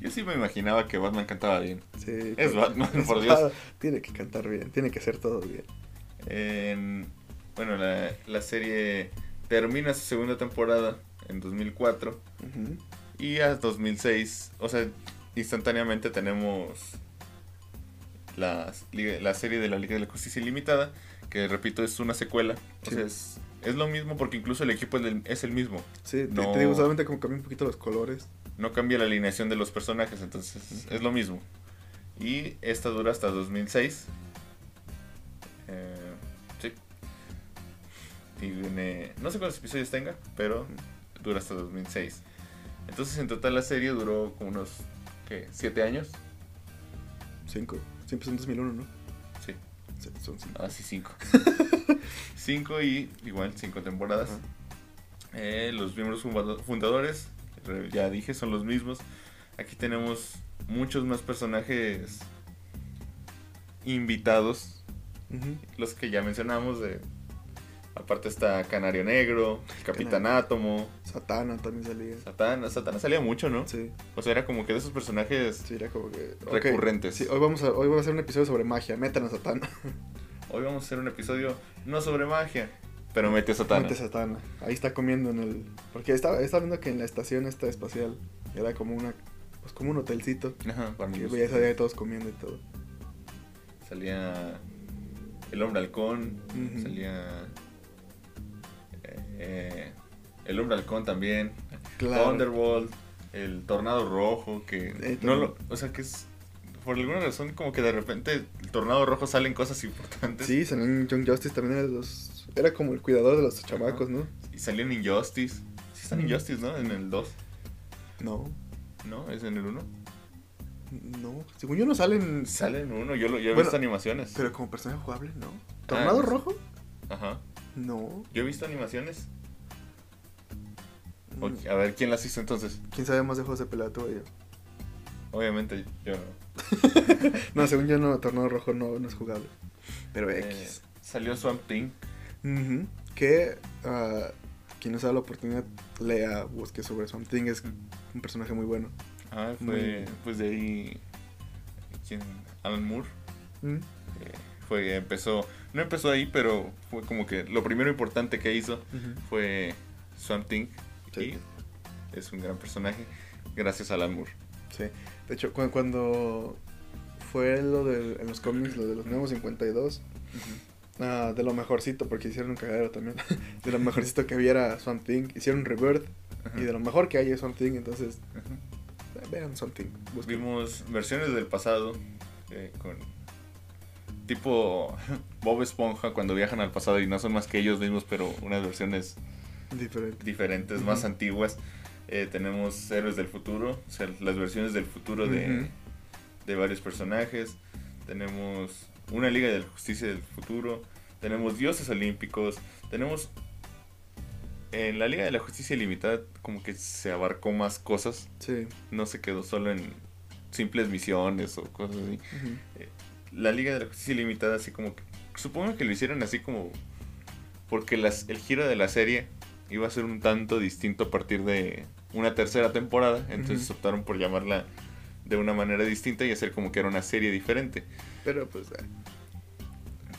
Yo sí me imaginaba que Batman cantaba bien. Sí, Es Batman, es por Dios. Tiene que cantar bien, tiene que hacer todo bien. bueno, la, serie termina su segunda temporada en 2004 y a 2006, o sea, instantáneamente tenemos la, la serie de la Liga de la Justicia Ilimitada, que repito es una secuela, o sea, es, lo mismo porque incluso el equipo es el, mismo. Sí, te, digo solamente como cambia un poquito los colores. No cambia la alineación de los personajes, entonces es lo mismo. Y esta dura hasta 2006. Eh, sí. Tiene, no sé cuántos episodios tenga, pero dura hasta 2006. Entonces en total la serie duró como unos, ¿qué? ¿Siete años? Cinco. Siempre en 2001, ¿no? Sí. son cinco. Ah, sí, cinco. cinco y igual cinco temporadas. Eh, los miembros fundadores, ya dije, son los mismos. Aquí tenemos muchos más personajes invitados. Los que ya mencionamos de Aparte está Canario Negro, Capitán Átomo. Satana también salía. Satana, Satana salía mucho, ¿no? Sí. O sea, era como que de esos personajes sí, era como que, recurrentes. Sí, hoy vamos, a, hoy vamos a hacer un episodio sobre magia. Metan a Satana. Hoy vamos a hacer un episodio no sobre magia, pero mete Satana. Mete Satana. Ahí está comiendo en el... Porque estaba, estaba viendo que en la estación esta espacial era como una... Pues como un hotelcito. Ajá, para mí. Ya salía todos comiendo y todo. Salía... El hombre halcón. Salía eh, el Hombre Halcón también. Thunderbolt. El Tornado Rojo. Que eh, no lo. O sea, que es. Por alguna razón, como que de repente el Tornado Rojo salen cosas importantes. Sí, salen John Justice también era, los, era como el cuidador de los chamacos, ¿no? Y salían Injustice. Sí, están Injustice, ¿no? En el 2. No. ¿No? ¿Es en el 1? No, según yo no salen. Salen uno, yo, lo, yo he visto animaciones. Pero como personaje jugable, ¿no? Ah, ¿Tornado Rojo? Ajá. No. Yo he visto animaciones. Mm. a ver, ¿quién las hizo entonces? ¿Quién sabe más de juegos de pelea tú o yo? Obviamente yo no. no, según yo no, Tornado Rojo no, no es jugable. Pero eh, X. salió Swamp Thing. Que uh, quien nos da la oportunidad lea, busque sobre Swamp Thing. Es un personaje muy bueno. Ah, fue pues de ahí. ¿Quién? Alan Moore. Mm. fue, empezó no empezó ahí, pero fue como que lo primero importante que hizo fue Swamp Thing. Y es un gran personaje, gracias a Alan Moore. Sí, de hecho, cuando fue lo de, en los cómics, lo de los nuevos 52, ah, de lo mejorcito, porque hicieron un cagadero también, de lo mejorcito que había era Swamp Thing, hicieron rebirth, y de lo mejor que hay es Swamp Thing, entonces, vean Swamp Thing. Vimos versiones del pasado, eh, con tipo Bob Esponja cuando viajan al pasado y no son más que ellos mismos, pero unas versiones diferentes, más antiguas. Eh, tenemos héroes del futuro, o sea, las versiones del futuro de, de, varios personajes. Tenemos una Liga de la Justicia del futuro. Tenemos dioses olímpicos. Tenemos. En la Liga de la Justicia Limitada, como que se abarcó más cosas. No se quedó solo en simples misiones o cosas así la Liga de la Justicia Limitada, así como que. Supongo que lo hicieron así como. Porque las, el giro de la serie iba a ser un tanto distinto a partir de una tercera temporada. Entonces optaron por llamarla de una manera distinta y hacer como que era una serie diferente. Pero pues. Eh.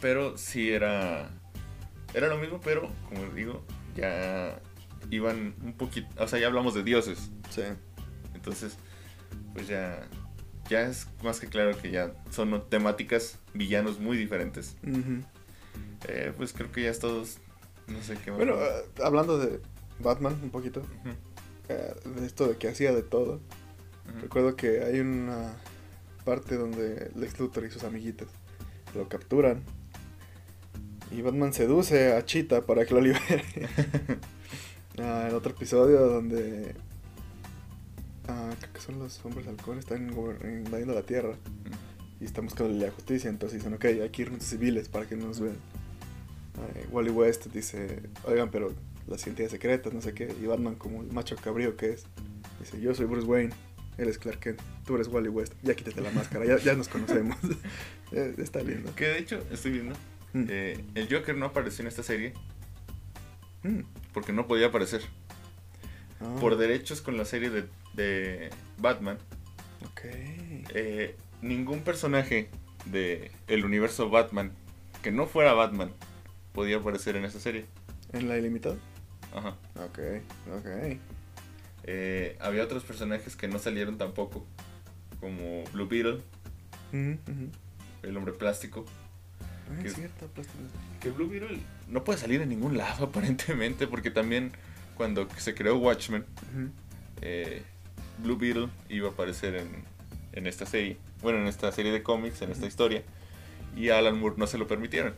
Pero sí era. Era lo mismo, pero como digo, ya iban un poquito. O sea, ya hablamos de dioses. Sí. Entonces, pues ya ya es más que claro que ya son temáticas villanos muy diferentes. Eh, pues creo que ya es todos. No sé qué Bueno, eh, hablando de Batman un poquito, eh, de esto de que hacía de todo. Recuerdo que hay una parte donde Lex Luthor y sus amiguitas lo capturan. Y Batman seduce a Cheetah para que lo libere. ah, en otro episodio donde Ah, creo que son los hombres halcones, están invadiendo la tierra. Y están buscando la justicia, entonces dicen, ok, hay que irnos civiles para que no nos vean. Wally West dice, oigan, pero las identidades secretas, no sé qué. Y Batman, como el macho cabrío que es, dice, yo soy Bruce Wayne, él es Clark Kent, tú eres Wally West, ya quítate la máscara, ya, ya nos conocemos. Está lindo. Que de hecho, estoy viendo, mm. eh, el Joker no apareció en esta serie. Mm. Porque no podía aparecer. Ah. Por derechos con la serie de de Batman, eh, ningún personaje de el universo Batman que no fuera Batman podía aparecer en esta serie. ¿En la ilimitada? Ajá. Ok, ok. Eh, había otros personajes que no salieron tampoco, como Blue Beetle, el hombre plástico. Ah, ¿Qué? es cierto, plástico. Que Blue Beetle no puede salir en ningún lado aparentemente, porque también cuando se creó Watchmen, eh, Blue Beetle iba a aparecer en, en esta serie, bueno, en esta serie de cómics, en esta historia, y a Alan Moore no se lo permitieron.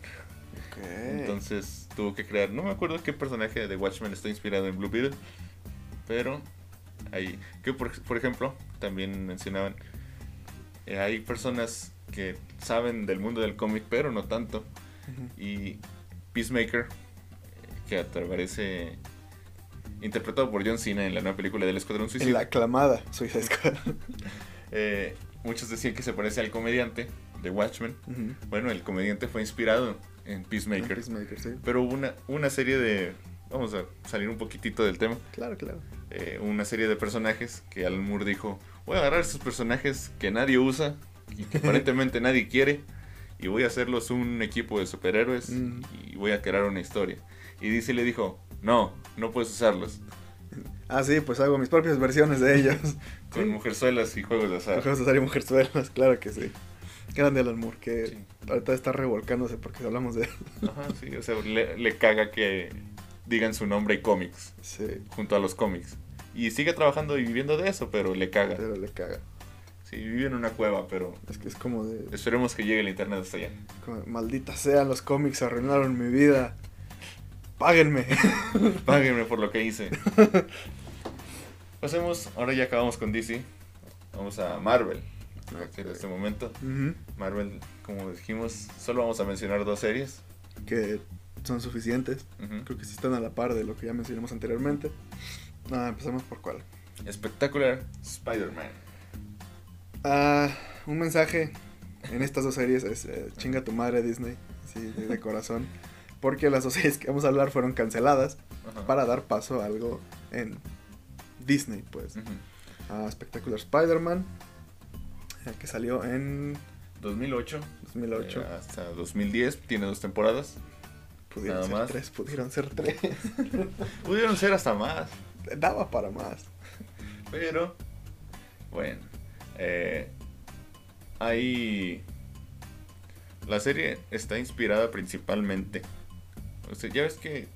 Entonces tuvo que crear, no me acuerdo qué personaje de Watchmen está inspirado en Blue Beetle, pero ahí, que por, por ejemplo, también mencionaban, eh, hay personas que saben del mundo del cómic, pero no tanto, y Peacemaker, que aparece interpretado por John Cena en la nueva película del Escuadrón En Suicida. la aclamada Suicide Squad. Eh, muchos decían que se parece al comediante de Watchmen. Bueno, el comediante fue inspirado en Peacemaker. Peacemaker, sí. Pero hubo una, una serie de... Vamos a salir un poquitito del tema. Claro, claro. eh, una serie de personajes que Alan Moore dijo, voy a agarrar estos personajes que nadie usa y que aparentemente nadie quiere y voy a hacerlos un equipo de superhéroes Mm. y voy a crear una historia. Y DC le dijo, no, no puedes usarlos. Ah, sí, pues hago mis propias versiones de ellos. Con Sí. mujerzuelas y juegos de azar. Juegos de azar y mujerzuelas, claro que sí. Grande Alan Moore, que Sí. ahorita está revolcándose porque hablamos de él. Ajá, sí, o sea, le, le caga que digan su nombre y cómics Sí, junto a los cómics. Y sigue trabajando y viviendo de eso, pero le caga. pero le caga. Sí, vive en una cueva, pero Es que es como de... esperemos que llegue el internet hasta allá. como, Maldita sean los cómics, arruinaron mi vida. Páguenme. Páguenme por lo que hice. Pasemos, ahora ya acabamos con DC. Vamos a Marvel. Partir de este momento. Ujú. Marvel, como dijimos, solo vamos a mencionar dos series. Que son suficientes. Creo que sí están a la par de lo que ya mencionamos anteriormente. Ah, empezamos por cuál. Espectacular Spider-Man. Ah, un mensaje en estas dos series es eh, chinga tu madre Disney, sí, de, de corazón, porque las dos series que vamos a hablar fueron canceladas para dar paso a algo en Disney, pues. Ujú. A Spectacular Spider-Man, eh, que salió en 2008 2008. eh, hasta 2010. Tiene dos temporadas. Pudieron nada ser más. tres, pudieron ser tres. Pudieron ser hasta más. Daba para más. Pero, bueno. eh, hay. La serie está inspirada principalmente. O sea, ya ves que.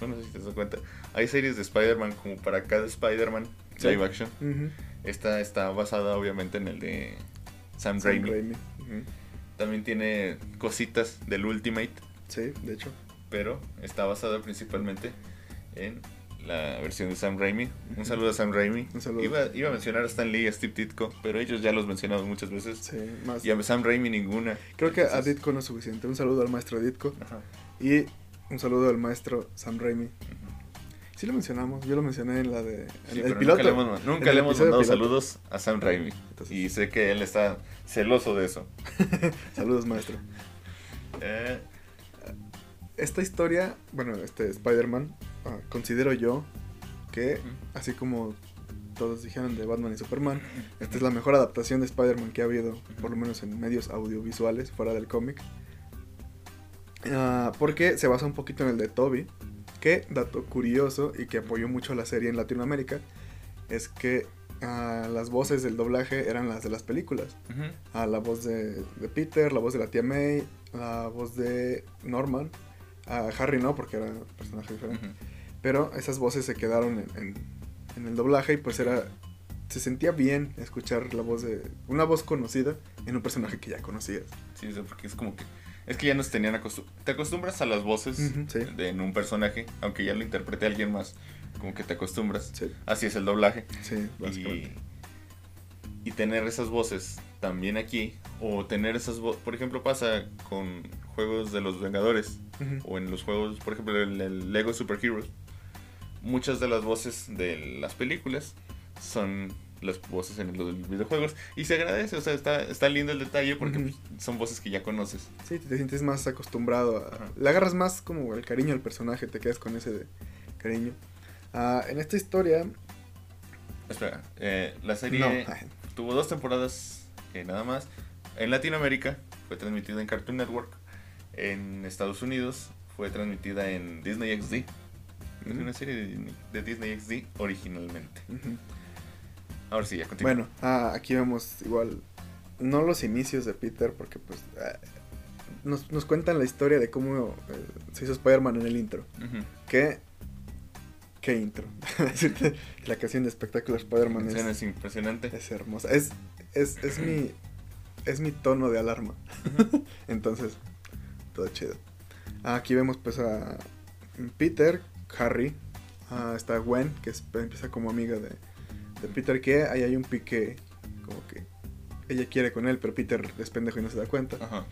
No, no sé si te das cuenta. Hay series de Spider-Man como para cada Spider-Man Sí. live action. Ujú. Esta está basada obviamente en el de Sam, Sam Raimi. También tiene cositas del Ultimate. Sí, de hecho. Pero está basada principalmente en la versión de Sam Raimi. Un saludo a Sam Raimi. Un saludo. Iba, iba a mencionar a Stan Lee y a Steve Ditko, pero ellos ya los mencionamos muchas veces. Sí, más. Y a Sam Raimi ninguna. Creo que a Ditko no es suficiente. Un saludo al maestro Ditko. Ajá. Y un saludo al maestro Sam Raimi. Sí lo mencionamos, yo lo mencioné en la de... en Sí, el pero piloto. nunca le hemos, nunca le hemos mandado saludos a Sam Raimi. Entonces- Y sé que él está celoso de eso. Saludos, maestro. Eh, Esta historia, bueno, este Spider-Man, ah, considero yo que, así como todos dijeron de Batman y Superman, esta es la mejor adaptación de Spider-Man que ha habido, por lo menos en medios audiovisuales, fuera del cómic. Ah, porque se basa un poquito en el de Toby, que, dato curioso y que apoyó mucho la serie en Latinoamérica, es que ah, las voces del doblaje eran las de las películas. a la voz de, de Peter, la voz de la tía May, la voz de Norman, a Harry no, porque era un personaje diferente. Pero esas voces se quedaron en, en- en el doblaje y pues era... Se sentía bien escuchar la voz de... Una voz conocida en un personaje que ya conocías. Sí, porque es como que. Es que ya nos tenían acostumbrados. Te acostumbras a las voces sí. de, en un personaje, aunque ya lo interprete alguien más. Como que te acostumbras. Sí, Así es el doblaje. sí, básicamente. Y, y tener esas voces también aquí, o tener esas voces, por ejemplo, pasa con juegos de los Vengadores, Ujú. o en los juegos, por ejemplo, el, el Lego Super Heroes. Muchas de las voces de las películas son las voces en los videojuegos, y se agradece, o sea, está, está lindo el detalle porque Ujú. pues, son voces que ya conoces. Sí, te sientes más acostumbrado a... Ajá. Le agarras más como el cariño al personaje, te quedas con ese de cariño. Ah, en esta historia... Espera, eh, la serie No, tuvo dos temporadas eh, nada más. En Latinoamérica fue transmitida en Cartoon Network. En Estados Unidos fue transmitida en Disney XD. Es una serie de, Disney XD originalmente. Ahora sí, ya continúa. Bueno, ah, aquí vemos igual, no los inicios de Peter, porque pues ah, nos, nos, cuentan la historia de cómo eh, se hizo Spider-Man en el intro. Que qué intro. la canción de espectáculo Spider-Man es, es, impresionante. Es hermosa. Es, es, es mi es mi tono de alarma. Entonces, todo chido. Aquí vemos pues a Peter, Harry, está Gwen, que empieza como amiga de, de Peter, que ahí hay un pique como que ella quiere con él, pero Peter es pendejo y no se da cuenta.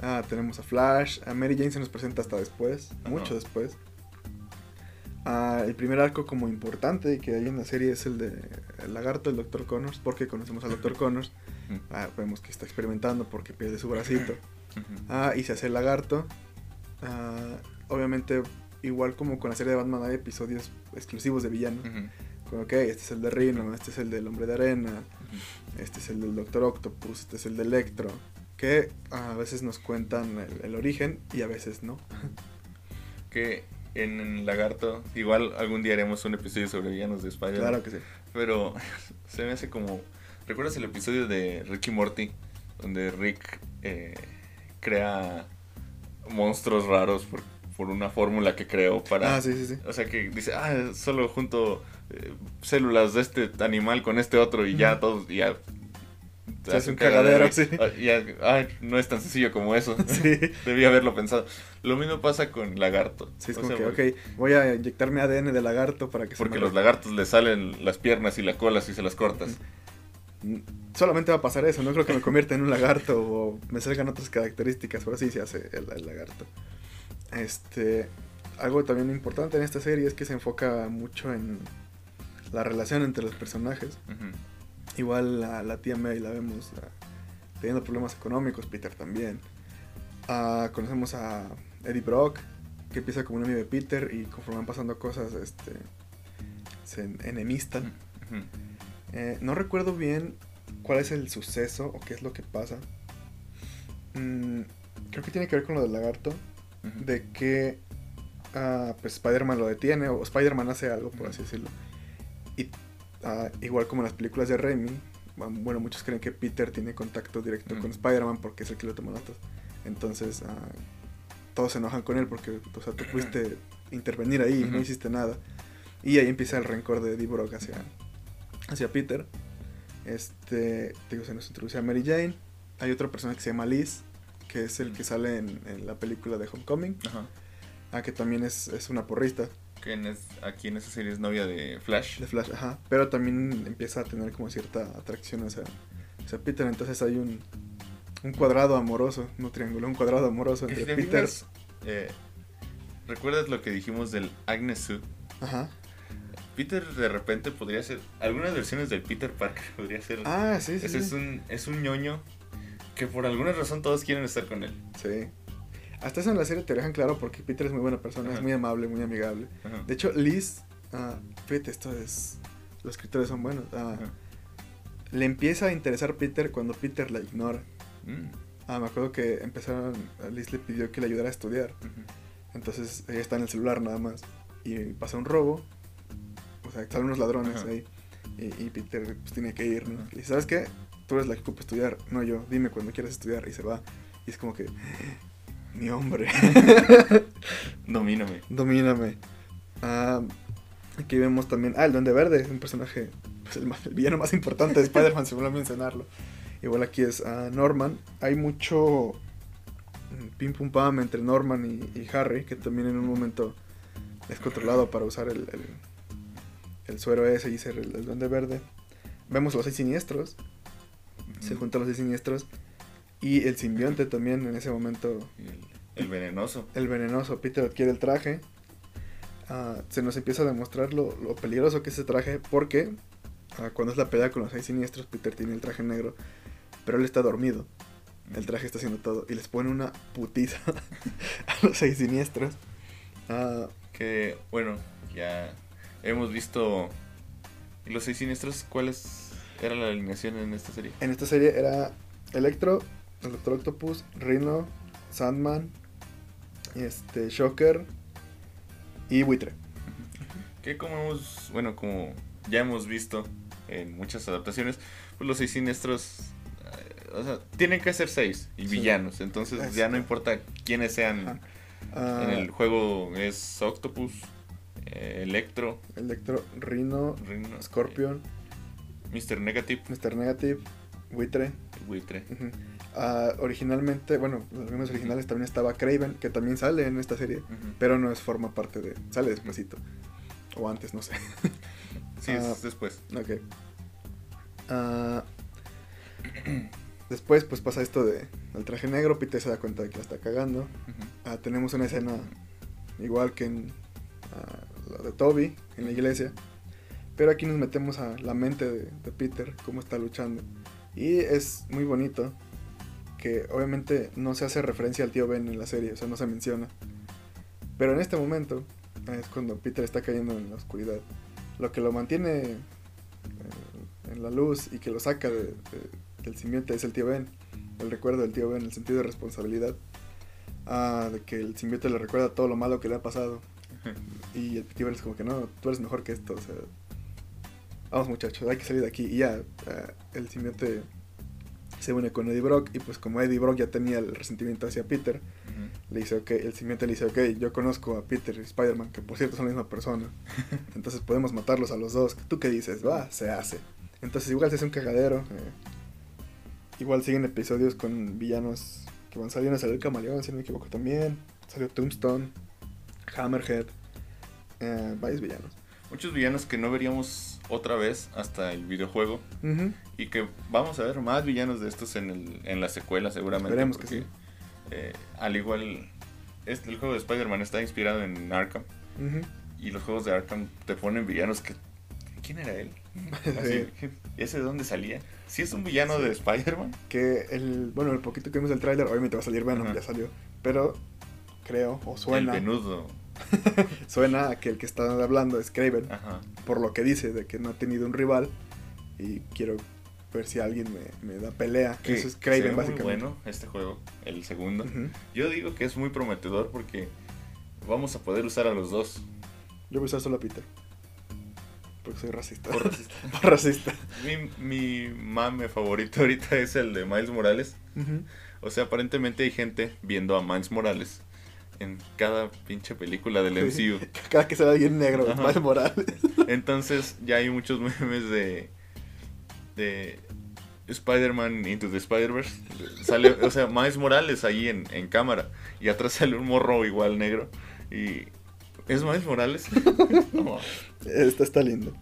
Ah, tenemos a Flash, a Mary Jane se nos presenta hasta después, mucho después. Ah, el primer arco como importante que hay en la serie es el de el lagarto, el Dr. Connors, porque conocemos al Dr. Connors. Ah, vemos que está experimentando porque pierde su bracito. Ah, y se hace el lagarto. Ah, obviamente, igual como con la serie de Batman hay episodios exclusivos de villano. Como, ok, este es el de Rhino, este es el del Hombre de Arena, este es el del Doctor Octopus, este es el de Electro. Que a veces nos cuentan el, origen y a veces no. que en Lagarto, igual algún día haremos un episodio sobre villanos de Spider-Man. Claro que sí. Pero se me hace como ¿Recuerdas el episodio de Ricky Morty? Donde Rick eh, crea monstruos raros por, una fórmula que creó para... Ah, sí, sí, sí. O sea, que dice, ah, solo junto eh, células de este animal con este otro y ya todos... Y ya, es un cagadero, sí. Ah, no es tan sencillo como eso. Sí. Debía haberlo pensado. Lo mismo pasa con lagarto. Sí, es como que, ok, voy a inyectarme ADN de lagarto para que Porque los lagartos le salen las piernas y la cola si se las cortas solamente va a pasar eso, no creo que me convierta en un lagarto o me salgan otras características, pero así se hace el, lagarto. Este, algo también importante en esta serie es que se enfoca mucho en la relación entre los personajes. Igual la, la, tía May la vemos teniendo problemas económicos, Peter también. Ah, conocemos a Eddie Brock, que empieza como un amigo de Peter y conforme van pasando cosas, este, se enemistan. Eh, no recuerdo bien cuál es el suceso o qué es lo que pasa. Mm, creo que tiene que ver con lo del lagarto. De que uh, pues Spider-Man lo detiene o Spider-Man hace algo, por así decirlo. Y ah, igual como en las películas de Raimi, bueno, muchos creen que Peter tiene contacto directo con Spider-Man porque es el que le toma notas. Entonces todos se enojan con él porque o sea, tú pudiste intervenir ahí y no hiciste nada. Y ahí empieza el rencor de Eddie Brock hacia, hacia Peter. Este, digo, se nos introduce a Mary Jane. Hay otra persona que se llama Liz, que es el que sale en, la película de Homecoming. Ajá. Ah, que también es, una porrista. Que aquí en esa serie es novia de Flash. De Flash, ajá. Pero también empieza a tener como cierta atracción hacia, hacia Peter. Entonces hay un, un cuadrado amoroso, no triángulo, un cuadrado amoroso entre Peter. Eh, ¿Recuerdas lo que dijimos del Agnes Sue? Ajá. Peter de repente podría ser. Algunas versiones del Peter Parker podría ser. Ah, sí, sí. es, Un, es un ñoño que por alguna razón todos quieren estar con él. Sí. Hasta eso en la serie te dejan claro porque Peter es muy buena persona, es muy amable, muy amigable. De hecho, Liz, uh, fíjate, esto es. Los escritores son buenos. Ah, le empieza a interesar Peter cuando Peter la ignora. Mm. Ah, me acuerdo que empezaron. Liz le pidió que le ayudara a estudiar. Entonces ella está en el celular nada más. Y pasa un robo o sea, salen unos ladrones ahí. Y, Peter pues, tiene que ir, ¿no? Y ¿sabes qué? Tú eres la que ocupa estudiar, no yo. Dime cuando quieres estudiar. Y se va. Y es como que, mi hombre. Domíname. Domíname. Ah, aquí vemos también, ah, el Duende Verde, un personaje, pues el, villano más importante de Spider-Man, si vuelvo a mencionarlo. Igual aquí es uh, Norman. Hay mucho mm, pim pum pam entre Norman y, Harry, que también en un momento es controlado para usar el el suero ese y ser el, duende verde. Vemos los seis siniestros. Se juntan los seis siniestros. Y el simbionte también en ese momento. El, venenoso. El venenoso. Peter adquiere el traje. Ah, se nos empieza a demostrar lo, peligroso que es ese traje. Porque ah, cuando es la pelea con los seis siniestros, Peter tiene el traje negro. Pero él está dormido. El traje está haciendo todo. Y les pone una putiza a los seis siniestros. Ah, que, bueno, ya hemos visto los seis siniestros. ¿Cuáles era la alineación en esta serie? En esta serie era Electro, el Doctor Octopus, Rhino, Sandman, este, Shocker y Buitre. Que como hemos, bueno, como ya hemos visto en muchas adaptaciones, pues los seis siniestros, eh, o sea, tienen que ser seis y Sí. villanos, entonces ya no importa quiénes sean. Ah, En el juego es Octopus, eh, Electro, Electro, Rhino, Rhino, Scorpion, eh, Mr. Negative, Mr. Negative, Buitre. Buitre. Ah, originalmente, bueno, los mismos originales también estaba Craven, que también sale en esta serie, pero no es forma parte de. Sale despuesito. O antes, no sé. Sí, Ah. es después. Ok. Ah, después, pues pasa esto de el traje negro. Peter se da cuenta de que la está cagando. Ah, tenemos una escena igual que en ah, la de Toby, en la iglesia. Pero aquí nos metemos a la mente de, de Peter, cómo está luchando. Y es muy bonito que obviamente no se hace referencia al tío Ben en la serie, o sea, no se menciona. Pero en este momento es cuando Peter está cayendo en la oscuridad. Lo que lo mantiene eh, en la luz y que lo saca de- de- del simbionte es el tío Ben. El recuerdo del tío Ben, el sentido de responsabilidad. Ah, de que el simbionte le recuerda todo lo malo que le ha pasado. Y el tío Ben es como que no, tú eres mejor que esto. O sea, vamos muchachos, hay que salir de aquí. Y ya, ah, el simbionte se une con Eddie Brock. Y pues como Eddie Brock ya tenía el resentimiento hacia Peter, le dice, ok, el simbionte le dice, ok, yo conozco a Peter y Spider-Man, que por cierto son la misma persona. Entonces podemos matarlos a los dos. ¿Tú qué dices? Va, se hace. Entonces igual se hace un cagadero. eh, igual siguen episodios con villanos que van saliendo. Salió el Camaleón, si no me equivoco también. Salió Tombstone, Hammerhead. eh, varios villanos. Muchos villanos que no veríamos otra vez hasta el videojuego. Y que vamos a ver más villanos de estos en, el, en la secuela seguramente. Esperemos que sí. eh, al igual, este, el juego de Spider-Man está inspirado en Arkham. Y los juegos de Arkham te ponen villanos que... ¿Quién era él? Así, ¿Ese de dónde salía? Si es un villano de Spider-Man. Que el, bueno, el poquito que vimos del tráiler, obviamente va a salir Venom, Ajá. ya salió. Pero creo, o El suena, venudo. suena a que el que está hablando es Craven. Ajá. por lo que dice, de que no ha tenido un rival. Y quiero ver si alguien me, me da pelea. Que Eso es se Craven, ve muy bueno este juego, el segundo. Yo digo que es muy prometedor porque vamos a poder usar a los dos. Yo voy a usar solo a Peter. Porque soy racista. Por racista. Por racista. mi, mi mame favorito ahorita es el de Miles Morales. O sea, aparentemente hay gente viendo a Miles Morales en cada pinche película del MCU. Cada que sale alguien negro, Ajá. Miles Morales. Entonces ya hay muchos memes de de Spider-Man Into the Spider-Verse. Sale, o sea, Miles Morales ahí en, en cámara y atrás sale un morro igual negro y ¿es Miles Morales? No. Esta está lindo.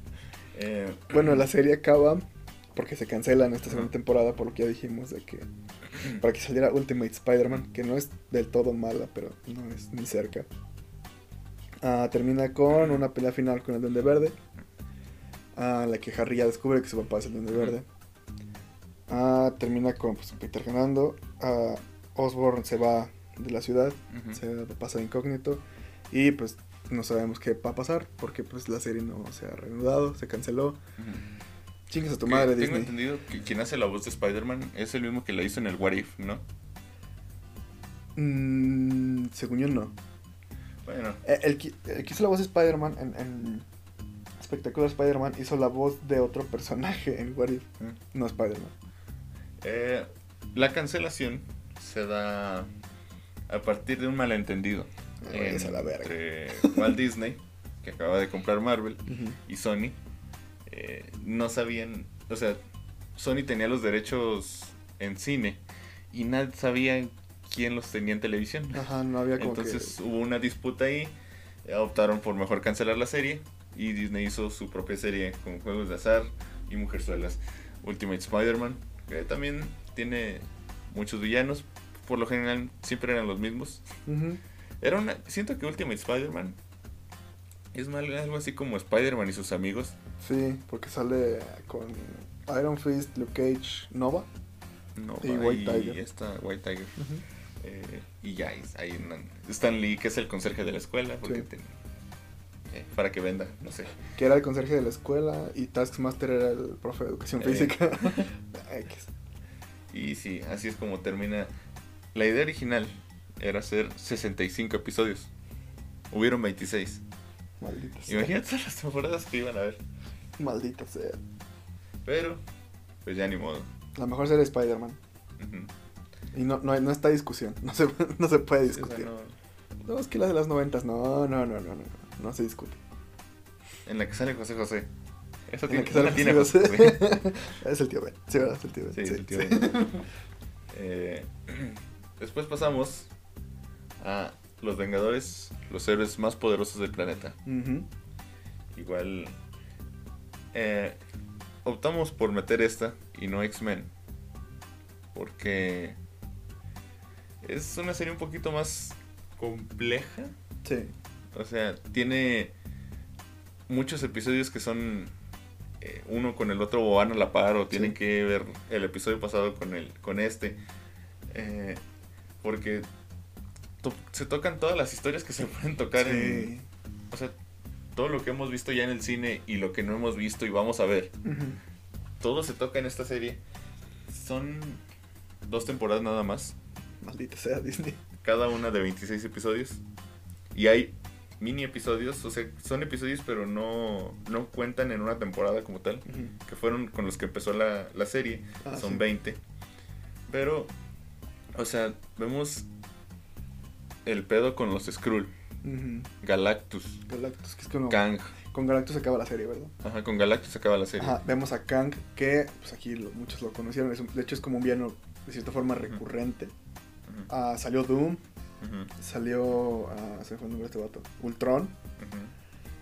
Eh, Bueno, la serie acaba porque se cancela en esta segunda temporada, por lo que ya dijimos de que para que saliera Ultimate Spider-Man, que no es del todo mala, pero no es ni cerca. Ah, termina con una pelea final con el Duende Verde, ah, la que Harry ya descubre que su papá es el Duende. Verde. Ah, termina con pues, Peter ganando, Osborn se va de la ciudad, Ujú. se pasa de incógnito y pues no sabemos qué va a pasar porque pues la serie no se ha reanudado, se canceló. Ujú. Chingas a tu madre, tengo Disney. entendido que quien hace la voz de Spider-Man es el mismo que la hizo en el What If, ¿no? Mm, según yo, no. Bueno, Eh, El, que el que hizo la voz de Spider-Man en, en Espectacular Spider-Man hizo la voz de otro personaje en What If, mm. no Spider-Man. Eh, la cancelación se da a partir de un malentendido váyanse a la verga. entre Walt Disney, que acaba de comprar Marvel, Ujú. y Sony. Eh, no sabían, o sea, Sony tenía los derechos en cine y nadie sabía quién los tenía en televisión. Ajá, no había como Entonces hubo una disputa ahí, optaron por mejor cancelar la serie y Disney hizo su propia serie con juegos de azar y mujerzuelas. Ultimate Spider-Man, que también tiene muchos villanos, por lo general siempre eran los mismos. Era una, siento que Ultimate Spider-Man es mal- algo así como Spider-Man y sus amigos. Sí, porque sale con Iron Fist, Luke Cage, Nova. No, Y White Tiger. esta White Tiger. Eh, y ya, y ahí andan. Stan Lee, que es el conserje de la escuela, porque Sí. ten- eh, para que venda, no sé. Que era el conserje de la escuela y Taskmaster era el profe de educación Eh. física. Y sí, así es como termina. La idea original era hacer 65 episodios. Hubieron 26. Maldita sea. Imagínate las temporadas que iban a ver. Maldita sea. Pero, pues ya ni modo. La mejor de Spider-Man. Y no, no, no está discusión. No se, no se puede Sí, o sea, discutir. no- No, es que la de las noventas, no, no, no, no, no. No se discute. En la que sale José José. La tiene, que sale tiene José José José. José. es el tío Ben. Sí, ¿verdad? Es el tío Ben. Sí, es el tío Ben. Eh, después pasamos a Los Vengadores, los héroes más poderosos del planeta. Igual eh, optamos por meter esta y no X-Men. Porque es una serie un poquito más compleja. Sí. O sea, tiene muchos episodios que son eh, uno con el otro o van a la par o tienen Sí. que ver el episodio pasado con el con este. Eh, porque to- se tocan todas las historias que se pueden tocar en, o sea, todo lo que hemos visto ya en el cine y lo que no hemos visto y vamos a ver. Todo se toca en esta serie. Son dos temporadas nada más. Maldita sea Disney. Cada una de 26 episodios. Y hay mini episodios. O sea, son episodios pero no, no cuentan en una temporada como tal. Que fueron con los que empezó la, la serie. Ah, son sí. 20. Pero, o sea, vemos el pedo con los Skrull. Galactus. Galactus, que es como... Kang. Con Galactus acaba la serie, ¿verdad? Ajá, con Galactus acaba la serie. Ajá, vemos a Kang, que pues aquí lo- muchos lo conocieron, es un- de hecho es como un villano de cierta forma recurrente. Ah, salió Doom, salió, ah, se me fue el nombre de este vato, Ultron,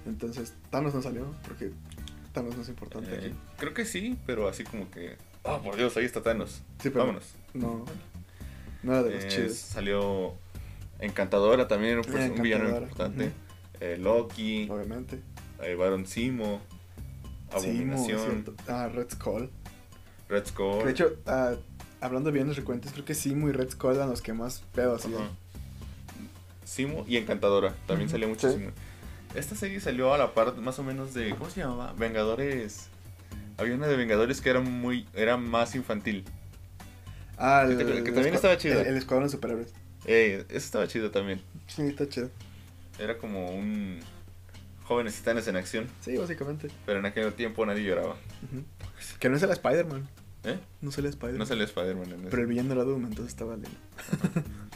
entonces Thanos no salió, porque Thanos no es importante Eh, aquí. creo que sí, pero así como que. Oh, por Dios, ahí está Thanos. Sí, pero Vámonos. no, no era de los Eh, chidos. salió Encantadora también, pues, un villano importante. Eh, Loki, Obviamente. eh, Baron Simo, Simo, Abominación. Ah, Red Skull. Red Skull. De hecho, ah, hablando bien de recurrentes, creo que Simo y Red Skull eran los que más pedo hacían. Ajá. Simo y Encantadora, también salió sí. muchísimo. Esta serie salió a la par más o menos de. ¿Cómo se llamaba? Vengadores. Había una de Vengadores que era muy. era más infantil. Ah, el, que también estaba chida. El, el escuadrón de superhéroes. Eh, eso estaba chido también. Sí, está chido. Era como un. Jóvenes titanes en acción. Sí, básicamente. Pero en aquel tiempo nadie lloraba. Que no es el Spider-Man. ¿Eh? No sale Spider-Man. No salió Spider-Man en. Pero el villano era Doom, entonces estaba lindo.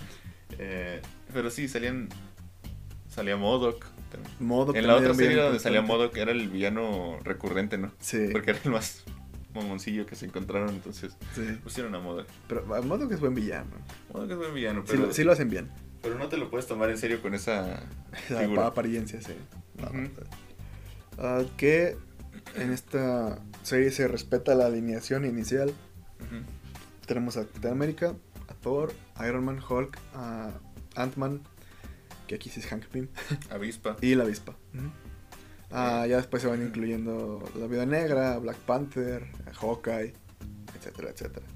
Eh, pero sí, salían. Salía Modoc. también. Modo En la otra serie donde salía Modoc era el villano recurrente, ¿no? Sí. Porque era el más mamoncillo que se encontraron, entonces sí. pusieron a Modoc. Pero a Modo que es buen villano. Modoc es buen villano, Sí, pero, lo, sí lo hacen bien. pero no te lo puedes tomar en serio con esa apariencia, sí. Ujú. no. Ah, que en esta serie se respeta la alineación inicial. Tenemos a Capitán América, a Thor, Iron Man, Hulk, a Ant-Man, que aquí sí es Hank Pym, Avispa. y la avispa. Ah, ya después se van incluyendo la Vida Negra, Black Panther, Hawkeye, etcétera, etcétera.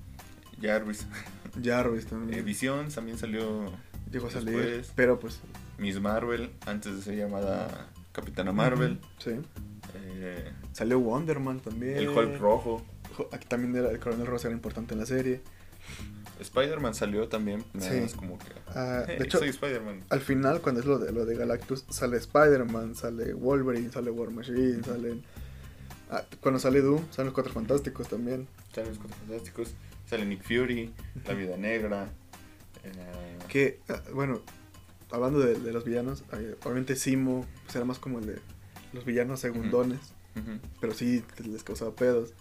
Jarvis. Jarvis también Eh, Vision también salió. llegó a salir, después. pero pues... Miss Marvel, antes de ser llamada Capitana Marvel. Sí. Eh, Salió Wonder Man también. el Hulk rojo. Jo- Aquí también era- el Coronel Ross era importante en la serie. Spider-Man salió también. Nada Sí. más como que. Ah, "Hey, de hecho, soy Spider-Man. al final, cuando es lo de, lo de Galactus, sale Spider-Man, sale Wolverine, sale War Machine, salen... ah, cuando sale Doom, salen los Cuatro Fantásticos también. Salen los Cuatro Fantásticos. Sale Nick Fury, La Vida Negra. eh, Que, ah, bueno, hablando de, de los villanos, obviamente Simo pues, era más como el de los villanos segundones, pero sí les causaba pedos.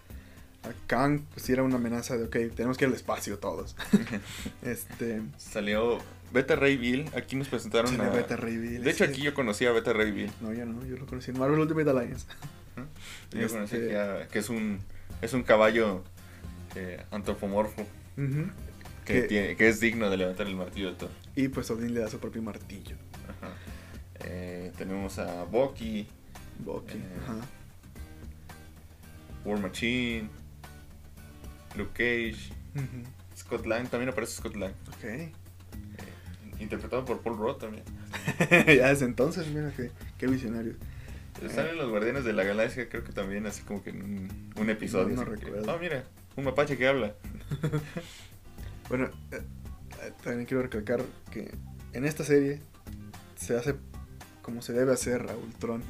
A Kang, pues sí era una amenaza de, ok, tenemos que ir al espacio todos. este... Salió Beta Ray Bill. Aquí nos presentaron a. Beta Ray Bill, De hecho, aquí yo conocí a Beta Ray Bill. No, yo no, yo lo conocí en Marvel Ultimate Alliance. Yo Este- conocí aquí a- que es un, es un caballo eh, antropomorfo que, Que- tiene, que es digno de levantar el martillo de Thor. Y pues Odin le da su propio martillo. Ajá. Eh, tenemos a Bucky, Bucky. Eh, Ajá. War Machine, Luke Cage. Scott Lang, también aparece Scott Lang, Ok. eh, interpretado por Paul Rudd también. ya desde entonces, mira qué, qué visionarios. Pero Salen los Guardianes de la Galaxia, creo que también así como que en un, un episodio. No, no recuerdo. "Ah, mira, un mapache que habla. Bueno, eh, eh, también quiero recalcar que en esta serie se hace como se debe hacer a Ultron.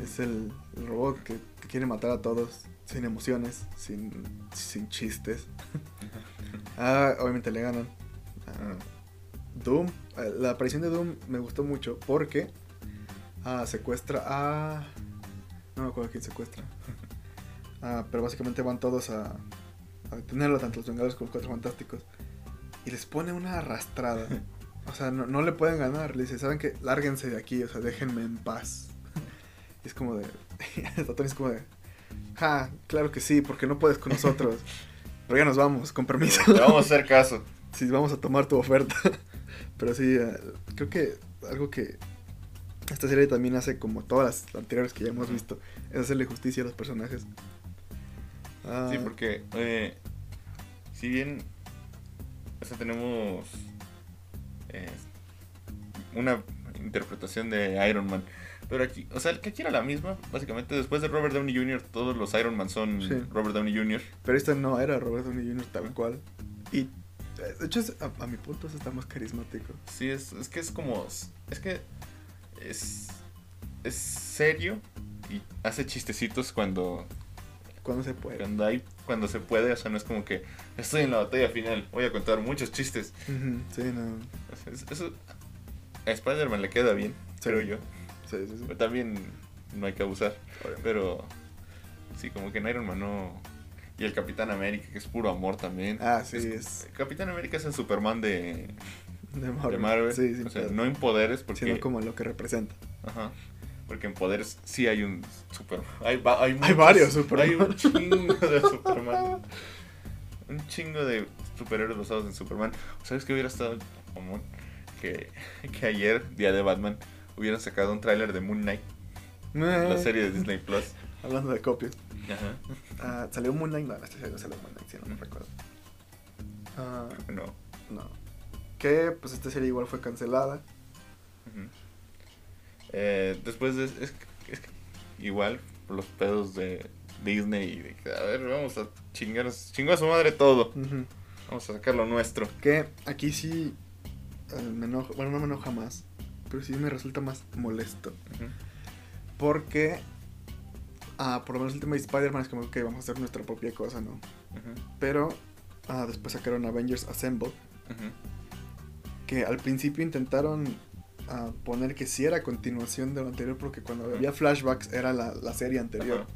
Es el, el robot que, que quiere matar a todos sin emociones, sin, sin chistes. ah, obviamente le ganan. Ah, Doom, la aparición de Doom me gustó mucho porque ah, secuestra a... No me acuerdo quién secuestra. Ah, pero básicamente van todos a, a detenerlo, tanto los Vengadores como los Cuatro Fantásticos. Y les pone una arrastrada. O sea, no, no le pueden ganar. Le dice, ¿saben qué? Lárguense de aquí, o sea, déjenme en paz. Y es como de... Es como de... Ja, claro que sí, porque no puedes con nosotros. Pero ya nos vamos, con permiso. Te vamos a hacer caso. Sí, vamos a tomar tu oferta. Pero sí, eh, creo que algo que esta serie también hace como todas las anteriores que ya hemos visto, es hacerle justicia a los personajes. Ah, Sí, porque eh, si bien o sea, tenemos eh, una interpretación de Iron Man, pero aquí, o sea, que aquí era la misma, básicamente después de Robert Downey Jr., todos los Iron Man son Sí. Robert Downey Jr. Pero esta no era Robert Downey Jr. tal cual. Y de hecho, es- a, a mi punto, está más carismático. Sí, es, es que es como, es que es, es serio y hace chistecitos cuando, Cuando se puede. cuando hay, cuando se puede, o sea, no es como que estoy en la batalla final, voy a contar muchos chistes. Sí, no. Eso a Spider-Man le queda bien, Sí. creo yo. Sí, sí, sí. Pero también no hay que abusar. Obviamente. Pero sí, como que en Iron Man no. Y el Capitán América, que es puro amor también. Ah, sí, es Capitán América es el Superman de, de Marvel. de Marvel. Sí, sí, o sea, no en poderes, porque. sino como lo que representa. Ajá. Porque en poderes sí hay un Superman. Hay, hay, varios Superman. Hay un chingo de Superman. un chingo de superhéroes basados en Superman. ¿Sabes qué hubiera estado común? Que, que ayer, día de Batman, hubieran sacado un tráiler de Moon Knight, la Eh, serie de Disney Plus. Hablando de copias. Ajá. Ah, ¿Salió Moon Knight? No, serie no salió Moon Knight, si no me recuerdo. Ah, No. no. Que pues esta serie igual fue cancelada. Eh, después de. Es, es que igual, por los pedos de Disney y de que, a ver, vamos a chingar, chingó a su madre todo. Vamos a sacar lo nuestro. Que aquí sí eh, me enoja, bueno, no me enoja más, pero sí me resulta más molesto. Porque, ah, por lo menos el tema de Spider-Man es como que vamos a hacer nuestra propia cosa, ¿no? Pero ah, después sacaron Avengers Assemble, que al principio intentaron ah, poner que sí era continuación de lo anterior, porque cuando había flashbacks era la, la serie anterior.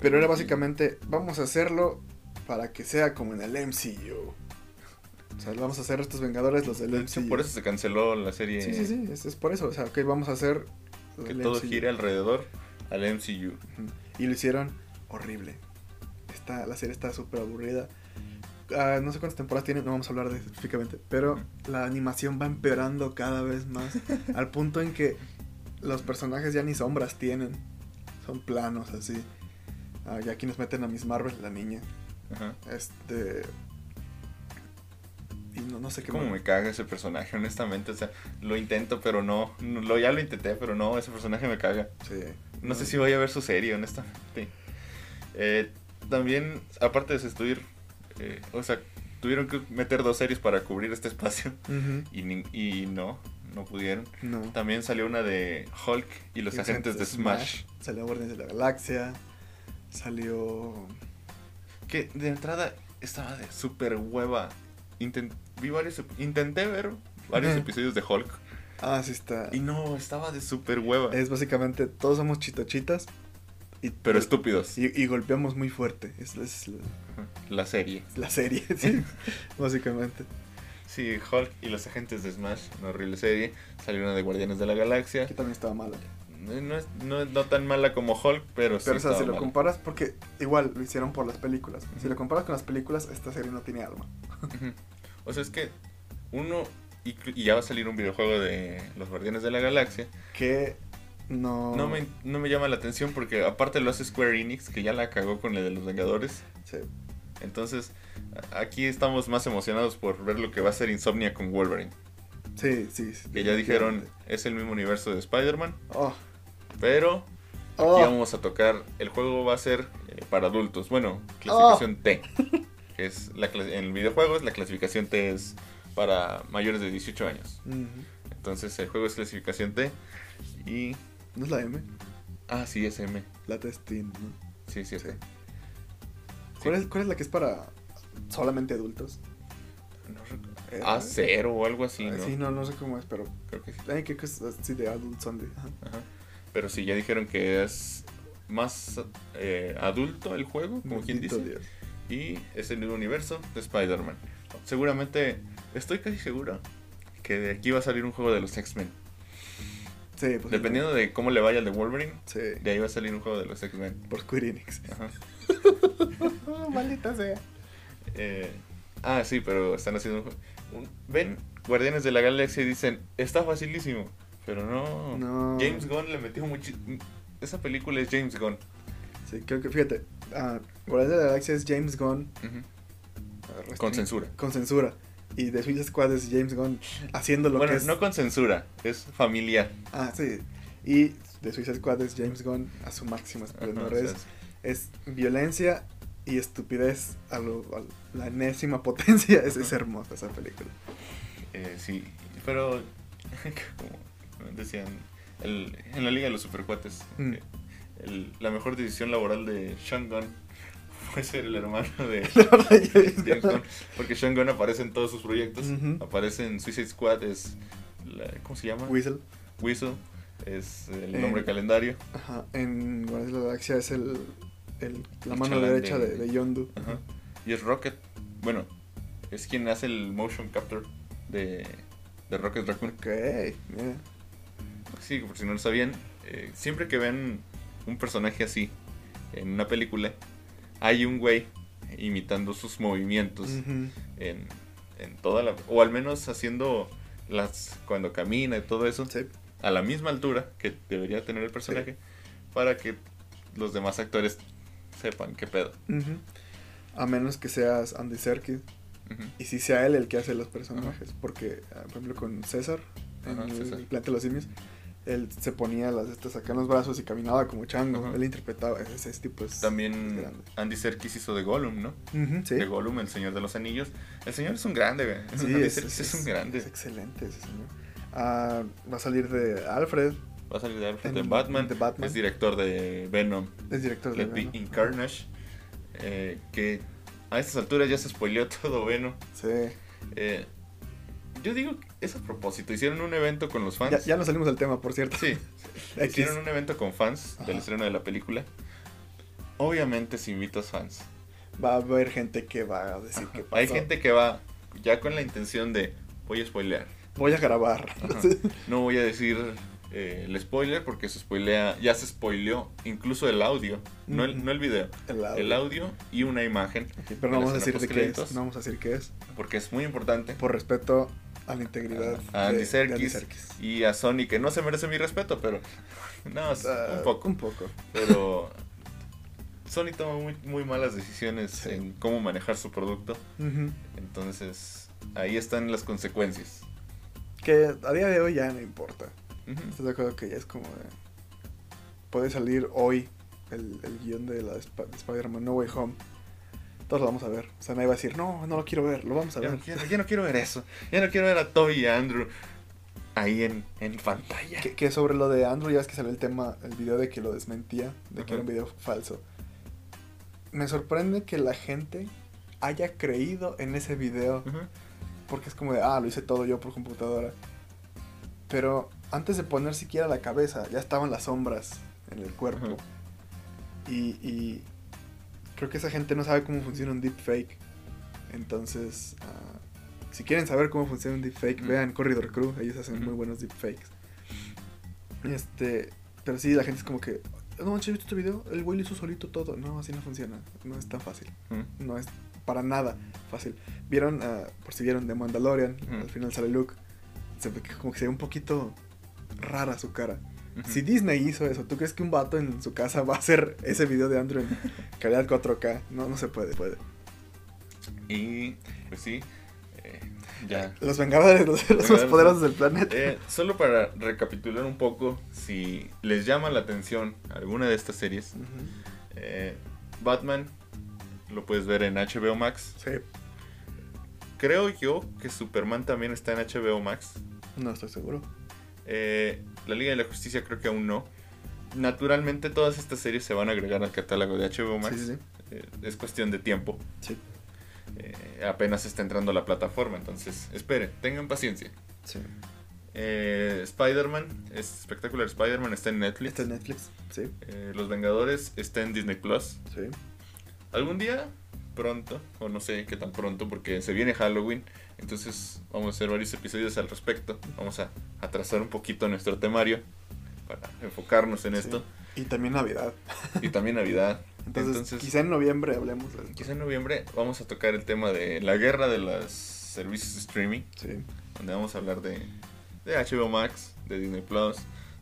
Pero era básicamente, vamos a hacerlo para que sea como en el MCU. O sea, vamos a hacer estos Vengadores los del MCU. por eso se canceló la serie. Sí, sí, sí, es, es por eso. O sea, ok, vamos a hacer... Que todo MCU. gire alrededor al MCU. Y lo hicieron horrible. Está, la serie está súper aburrida. Ah, no sé cuántas temporadas tiene, no vamos a hablar de eso específicamente. Pero la animación va empeorando cada vez más. al punto en que los personajes ya ni sombras tienen. Son planos así. Ah, y aquí nos meten a Miss Marvel, la niña. Ajá. Este. No, no sé qué Cómo más. me caga ese personaje, honestamente. O sea, lo intento, pero no. lo, ya lo intenté, pero no, ese personaje me caga. Sí. No sé si voy a ver su serie, honestamente. Eh, también, aparte de destruir, eh, o sea, tuvieron que meter dos series para cubrir este espacio. Y, ni- y no, no pudieron. No. También salió una de Hulk y los agentes de Smash. Salió Guardianes de la Galaxia. Salió. Que de entrada estaba de súper hueva. Inten- vi varios, intenté ver varios episodios de Hulk. Ah, sí está. Y no, estaba de súper hueva. Es básicamente, todos somos chitochitas. Y, Pero estúpidos. y, y golpeamos muy fuerte. Es, es la, serie. la serie, sí. básicamente. Sí, Hulk y los agentes de Smash, una horrible serie. Salió una de Guardianes de la Galaxia. Que también estaba mala. No, es, no no tan mala como Hulk, pero sí Pero, o sea, si lo mala. comparas, porque igual lo hicieron por las películas. Si lo comparas con las películas, esta serie no tiene alma. Ujú. O sea, es que uno... Y, y ya va a salir un videojuego de los Guardianes de la Galaxia. Que no. No me, no me llama la atención porque aparte lo hace Square Enix, que ya la cagó con el de los Vengadores. Sí. Entonces, aquí estamos más emocionados por ver lo que va a hacer Insomnia con Wolverine. Sí, sí. sí, Que ya dijeron, es el mismo universo de Spider-Man, Oh, pero oh, aquí vamos a tocar, el juego va a ser eh, para adultos. Bueno, clasificación T. Que es la en el videojuego es la clasificación T es para mayores de 18 años. Entonces el juego es clasificación T y... ¿No es la M? Ah, sí, es M. La testing, ¿no? Sí, sí, sí. ¿Cuál, es, ¿Cuál es la que es para solamente adultos? No eh, A0 o algo así, ¿no? Sí, no, no sé cómo es, pero creo que sí. Ay, que es así de Adult Sunday. Ajá. Pero sí, ya dijeron que es más eh, adulto el juego, como quien dice. Y es el nuevo universo de Spider-Man. Seguramente, estoy casi seguro que de aquí va a salir un juego de los X-Men. Sí, pues Dependiendo de cómo le vaya al de Wolverine, de ahí va a salir un juego de los X-Men. Por Square Enix. Ajá. Maldita sea. Eh, ah, sí, pero están haciendo un, Ven, Guardianes de la Galaxia y dicen, está facilísimo. Pero no. James Gunn le metió mucho. Esa película es James Gunn. Sí, creo que, fíjate, uh, Guardianes de la Galaxia es James Gunn. con censura. Con censura. Y The Suicide Squad es James Gunn haciendo lo que es. no con censura, es familiar. Ah, sí. Y The Suicide Squad es James Gunn a su máximo esplendor. es, es, violencia y estupidez a, la enésima potencia. Es, es, hermosa esa película. Eh, sí, pero como decían el, en la Liga de los Supercuates, mm. la mejor decisión laboral de Sean Gunn fue ser el hermano de James Gunn, porque Sean Gunn aparece en todos sus proyectos, aparece en Suicide Squad, es, ¿cómo se llama? Whistle. Whistle, es el nombre calendario. Ajá, en Guardianes de la Galaxia es el, el la mano derecha de, de, Yondu. Ajá. Y es Rocket, bueno, es quien hace el motion capture de, de Rocket Raccoon. Ok, yeah sí, por si no lo sabían, eh, siempre que ven un personaje así en una película, hay un güey imitando sus movimientos en, en, toda la... o al menos haciendo las cuando camina y todo eso a la misma altura que debería tener el personaje para que los demás actores sepan qué pedo. A menos que seas Andy Serkis. Y si sea él el que hace los personajes. Porque, ah, por ejemplo, con César, en el Planeta de los Simios, él se ponía las estas acá en los brazos y caminaba como chango. Él interpretaba ese, ese tipo. También Andy Serkis hizo de Gollum, ¿no? De Gollum, el Señor de los Anillos. El señor es un grande, güey. Sí, Andy es, Serkis es, un grande. Es excelente ese señor. Ah, va a salir de Alfred. Va a salir de Alfred de, Batman. Es director de Venom. Es director de Venom. In Carnage. Eh, que a estas alturas ya se spoileó todo Venom. Sí. Eh, yo digo es a propósito. Hicieron un evento con los fans. Ya, no salimos del tema, por cierto. Sí. Hicieron un evento con fans del estreno de la película. Obviamente, si invitas fans. Va a haber gente que va a decir que pasó. Hay gente que va ya con la intención de voy a spoilear. Voy a grabar. No voy a decir eh, el spoiler porque se spoilea, ya se spoileó incluso el audio, no, el, no el video, el audio. y una imagen. pero no vamos a decir de qué es, no vamos a decir qué es. Porque es muy importante. Por respeto a la integridad a Andy, Serkis, y a Sony, que no se merece mi respeto, pero no, ah, un poco. Un poco. Pero Sony toma muy, muy malas decisiones en cómo manejar su producto. Entonces, ahí están las consecuencias. Que a día de hoy ya no importa. Estoy de acuerdo que ya es como Puede salir hoy el, el guion de la de Spider-Man No Way Home todos lo vamos a ver. O sea, nadie va a decir, no, no lo quiero ver, lo vamos a ver. Ya no, quiero ver eso. Ya no quiero ver a Toby y a Andrew ahí en, en pantalla. Que, sobre lo de Andrew, ya es que salió el tema, el video de que lo desmentía, de que era un video falso. Me sorprende que la gente haya creído en ese video. Porque es como de, ah, lo hice todo yo por computadora. Pero antes de poner siquiera la cabeza, ya estaban las sombras en el cuerpo. y, y, creo que esa gente no sabe cómo funciona un deepfake. Entonces, ah, si quieren saber cómo funciona un deepfake, vean Corridor Crew, ellos hacen muy buenos deepfakes. Este, pero sí, la gente es como que, no manches, ¿viste este video? El güey lo hizo solito todo. No, así no funciona. No es tan fácil. No es para nada fácil. Vieron, uh, por si vieron de Mandalorian, al final sale Luke. Se ve que como que se ve un poquito rara su cara. Si Disney hizo eso, ¿tú crees que un vato en su casa va a hacer ese video de Andrew en calidad 4K? No, no se puede, puede. Y, pues sí, eh, ya. Los Vengadores, los, más poderosos del planeta. Eh, solo para recapitular un poco, si les llama la atención alguna de estas series, eh, Batman lo puedes ver en HBO Max. Sí. creo yo que Superman también está en HBO Max. No estoy seguro. Eh, la Liga de la Justicia creo que aún no. Naturalmente todas estas series se van a agregar al catálogo de HBO Max. Sí, sí, sí. Eh, es cuestión de tiempo. Sí. Eh, apenas está entrando a la plataforma, entonces esperen, tengan paciencia. sí. Eh, Spider-Man, es Spectacular Spider-Man está en Netflix. Está en Netflix. Sí, Eh, Los Vengadores está en Disney Plus. sí. Algún día, pronto, o no sé qué tan pronto, porque se viene Halloween, entonces vamos a hacer varios episodios al respecto. Vamos a atrasar un poquito nuestro temario para enfocarnos en Sí. esto. Y también Navidad. Y también Navidad. Entonces, Entonces, quizá en noviembre hablemos de esto. quizá en noviembre vamos a tocar el tema de la guerra de los servicios de streaming, Sí. donde vamos a hablar de, de HBO Max, de Disney Plus,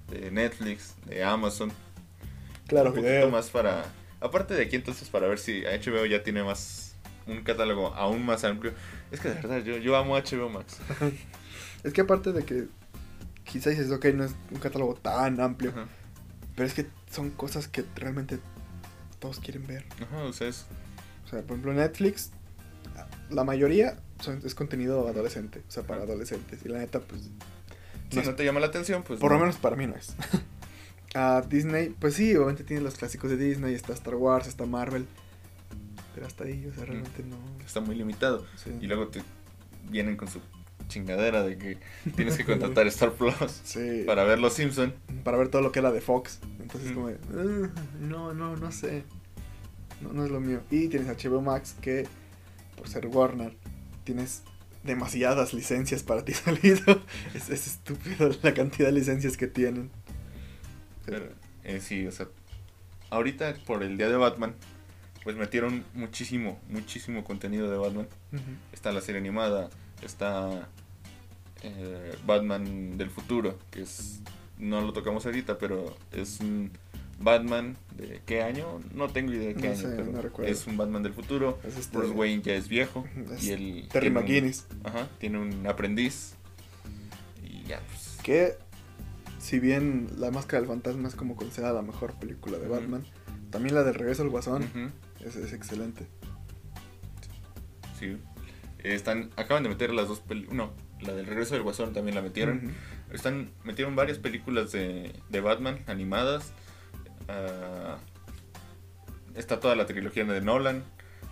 de Netflix, de Amazon. Claro, un poquito video. más para. Aparte de aquí, entonces, para ver si HBO ya tiene más. Un catálogo aún más amplio. Es que de verdad, yo, yo amo HBO Max. Es que aparte de que quizá dices, ok, no es un catálogo tan amplio, Ajá. pero es que son cosas que realmente todos quieren ver. Ajá, o sea, es. O sea, por ejemplo, Netflix, la mayoría son- es contenido adolescente, o sea, para Ajá. adolescentes. Y la neta, pues, Si No te llama la atención, pues. por no. lo menos para mí no es. A Disney, pues sí, obviamente tiene los clásicos de Disney, está Star Wars, está Marvel, pero hasta ahí, o sea, realmente no. Está muy limitado. Sí. Y luego te vienen con su chingadera de que tienes que contratar Star Plus Sí. para ver Los Simpson. para ver todo lo que era de Fox. Entonces, Mm. como, "Ah, no, no, no sé. No, no es lo mío. Y tienes HBO Max que, por ser Warner, tienes demasiadas licencias para ti solito. es, es estúpido la cantidad de licencias que tienen. Pero, eh, sí, o sea, ahorita por el día de Batman, pues metieron muchísimo, muchísimo contenido de Batman. Está la serie animada, está eh, Batman del futuro, que es, no lo tocamos ahorita, pero es un Batman de qué año, no tengo idea de qué No año, sé, pero no recuerdo. es un Batman del futuro. Es este- Bruce Wayne ya es viejo es y el Terry McGuinness. ajá, tiene un aprendiz y ya pues Que, si bien La Máscara del Fantasma es como considerada la mejor película de. Batman, también la del Regreso al Guasón es, es excelente. Sí. Eh, Están, acaban de meter las dos películas. No, la del regreso del Guasón también la metieron. Están, metieron varias películas de, de Batman animadas. Ah, está toda la trilogía de Nolan.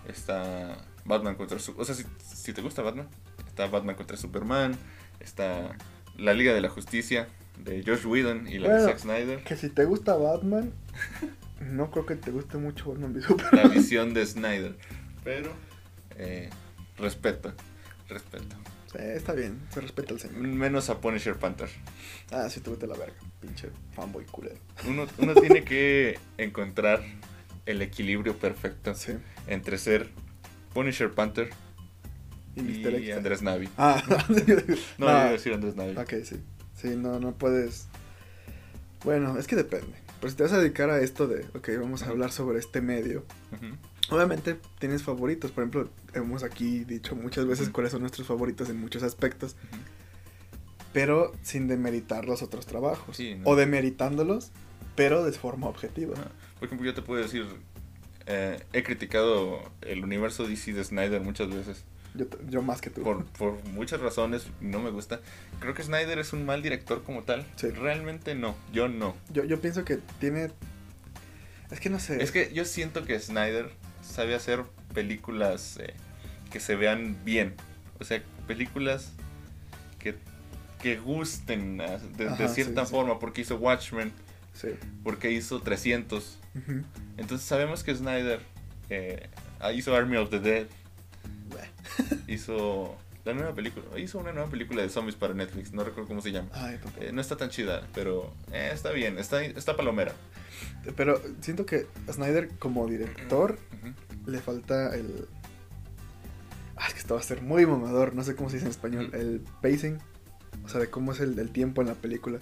Está Batman contra su, O sea, si, si te gusta Batman, está Batman contra Superman. Está la Liga de la Justicia de Josh Whedon y la de Bueno. Zack Snyder. Que si te gusta Batman, no creo que te guste mucho Batman v La Superman. visión de Snyder. Pero, eh, respeto, respeto. Sí, está bien, se respeta al señor. Menos a Punisher Panther. Ah, sí, tú vete la verga, pinche fanboy culero. Uno, uno tiene que encontrar el equilibrio perfecto Sí. entre ser Punisher Panther Y y. Andrés Navi. Ah, No, no. yo iba a decir Andrés Navi. Ok, sí. Sí, no, no puedes. Bueno, es que depende. Pero si te vas a dedicar a esto de, ok, vamos a hablar sobre este medio. Obviamente tienes favoritos. Por ejemplo, hemos aquí dicho muchas veces cuáles son nuestros favoritos en muchos aspectos. Pero sin demeritar los otros trabajos. Sí, no. O demeritándolos, pero de forma objetiva. Por ejemplo, yo te puedo decir, eh, he criticado el universo DC de Snyder muchas veces. Yo, yo más que tú. Por, por muchas razones, no me gusta. Creo que Snyder es un mal director como tal. Sí. Realmente no, yo no. Yo, yo pienso que tiene. Es que no sé. Es que yo siento que Snyder sabe hacer películas eh, que se vean bien. O sea, películas que, que gusten ah, de, de Ajá, cierta sí, sí. forma. Porque hizo Watchmen, Sí. porque hizo 300. Ujú. Entonces sabemos que Snyder eh, hizo Army of the Dead. Hizo la nueva película, hizo una nueva película de zombies para Netflix, no recuerdo cómo se llama. Ay. Eh, no está tan chida, pero eh, está bien, está, está palomera. Pero siento que a Snyder como director le falta el... Ah, es que esto va a ser muy mamador, no sé cómo se dice en español, el pacing, o sea, de cómo es el, el tiempo en la película.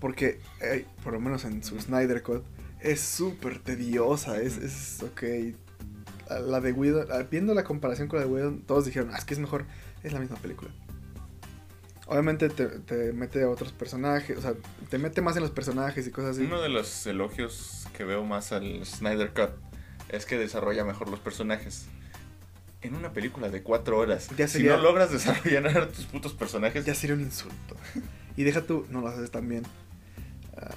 Porque, eh, por lo menos en su Snyder Cut, es súper tediosa, es, es, ok. La de Whedon, ah, viendo la comparación con la de Whedon, todos dijeron, ah, es que es mejor, es la misma película. Obviamente te, te mete a otros personajes, o sea, te mete más en los personajes y cosas así. Uno de los elogios que veo más al Snyder Cut es que desarrolla mejor los personajes. en una película de cuatro horas. Ya Si sería- no logras desarrollar a tus putos personajes, Ya sería un insulto. Y deja tú, no lo haces tan bien. Ah,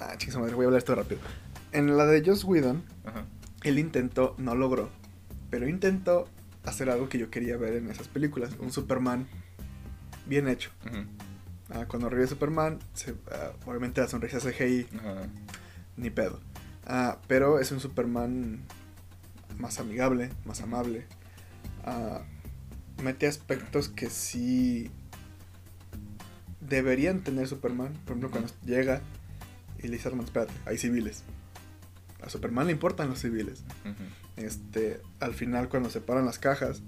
ah, chingada madre, voy a hablar esto rápido. En la de Joss Whedon, Ajá. Él intentó, no logró, pero intentó hacer algo que yo quería ver en esas películas. Un Superman bien hecho. Ujú. Ah, cuando revive Superman, se- ah, obviamente la sonrisa CGI, Ajá. ni pedo. Ah, pero es un Superman más amigable, más amable. Mete aspectos que sí deberían tener Superman. Por ejemplo, cuando llega y le dice, "Hermano, espérate, hay civiles. A Superman le importan los civiles. Este, al final cuando separan las cajas,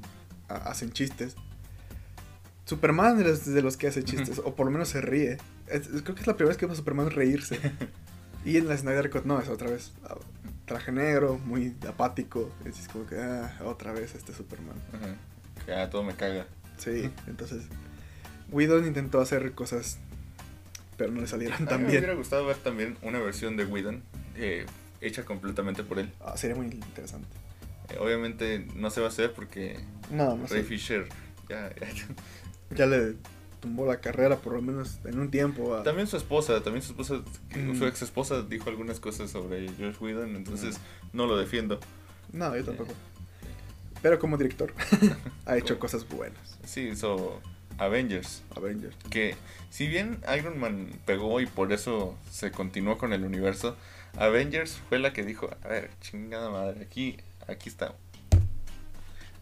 ha- hacen chistes. Superman es de los que hace chistes, o por lo menos se ríe. Es- creo que es la primera vez que vemos a Superman reírse. y en la Snyder Cut no, es otra vez. ah, Traje negro, muy apático. Es como que, ah, otra vez este Superman. Ajá. Que ah, todo me caga. Sí, entonces. Whedon intentó hacer cosas, pero no le salieron A mí tan me bien. hubiera gustado ver también una versión de Whedon eh, hecha completamente por él. Ah, sería muy interesante. Eh, obviamente no se va a hacer porque No, no Ray sé. Fisher ya, ya- Ya le tumbó la carrera, por lo menos en un tiempo. a- También su esposa, también su esposa, Mm. su ex esposa dijo algunas cosas sobre Josh Whedon, entonces no lo defiendo. No, yo tampoco. Pero como director, ha hecho cosas buenas. Sí, hizo Avengers, Avengers. que si bien Iron Man pegó y por eso se continuó con el universo, Avengers fue la que dijo, a ver, chingada madre, aquí, aquí está.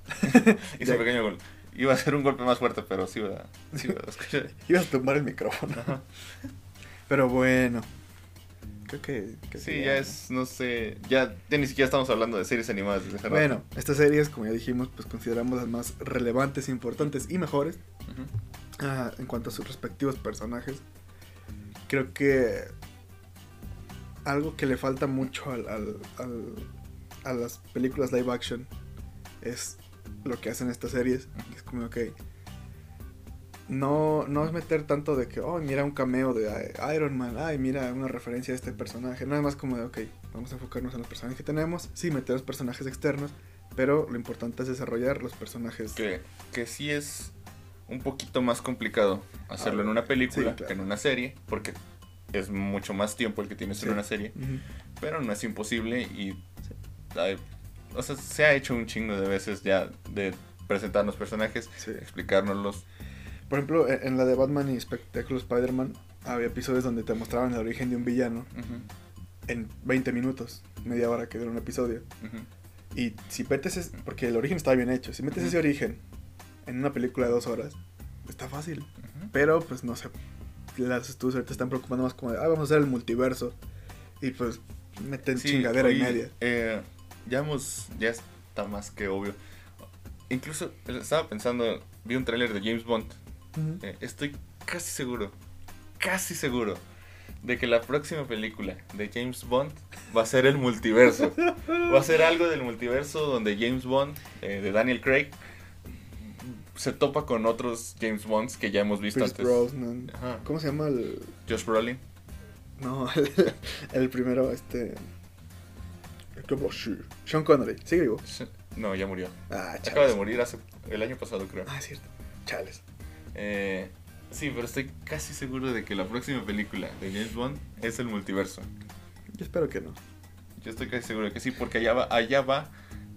Hizo un pequeño gol. Iba a ser un golpe más fuerte, pero sí iba, sí iba a escuchar. Ibas a tumbar el micrófono. Ajá. Pero bueno. Creo que. que Sí, ya es, no sé, ya, ya ni siquiera estamos hablando de series animadas desde hace rato. Bueno, estas series, como ya dijimos, pues consideramos las más relevantes, importantes y mejores ah, en cuanto a sus respectivos personajes. Creo que algo que le falta mucho al, al- al- a las películas live action es lo que hacen estas series. es como, ok. No, no es meter tanto de que, oh, mira un cameo de Iron Man, ay, mira una referencia a este personaje. Nada más como de, ok, vamos a enfocarnos en los personajes que tenemos. Sí, meter los personajes externos, pero lo importante es desarrollar los personajes. que, que sí es un poquito más complicado hacerlo en una película Sí, claro. que en una serie, porque es mucho más tiempo el que tienes Sí. en una serie, Ujú. pero no es imposible y hay- o sea, se ha hecho un chingo de veces ya de presentarnos personajes, Sí. explicárnoslos. Por ejemplo, en la de Batman y Espectáculo Spider-Man, había episodios donde te mostraban el origen de un villano Ujú, en 20 minutos, media hora que dura un episodio. ujú. Y si metes, es- porque el origen está bien hecho, si metes ese origen en una película de dos horas, está fácil. Pero, pues no sé, las estudios ahorita están preocupando más como de, ah, vamos a hacer el multiverso. Y pues meten Sí, chingadera y media. eh, ya hemos, ya está más que obvio. Incluso estaba pensando, vi un tráiler de James Bond. Eh, estoy casi seguro, casi seguro de que la próxima película de James Bond va a ser el multiverso. Va a ser algo del multiverso donde James Bond, eh, de Daniel Craig, se topa con otros James Bonds que ya hemos visto Pierce antes. Brosnan. Ajá. ¿Cómo se llama el...? Josh Brolin. No, el, el primero, este... ¿Cómo? Sean Connery, ¿sigue vivo? No, ya murió. Ah, Acaba de morir hace el año pasado, creo. Ah, es cierto. Chales. Eh, sí, pero estoy casi seguro de que la próxima película de James Bond es el multiverso. Yo espero que no. Yo estoy casi seguro de que sí, porque allá va, allá va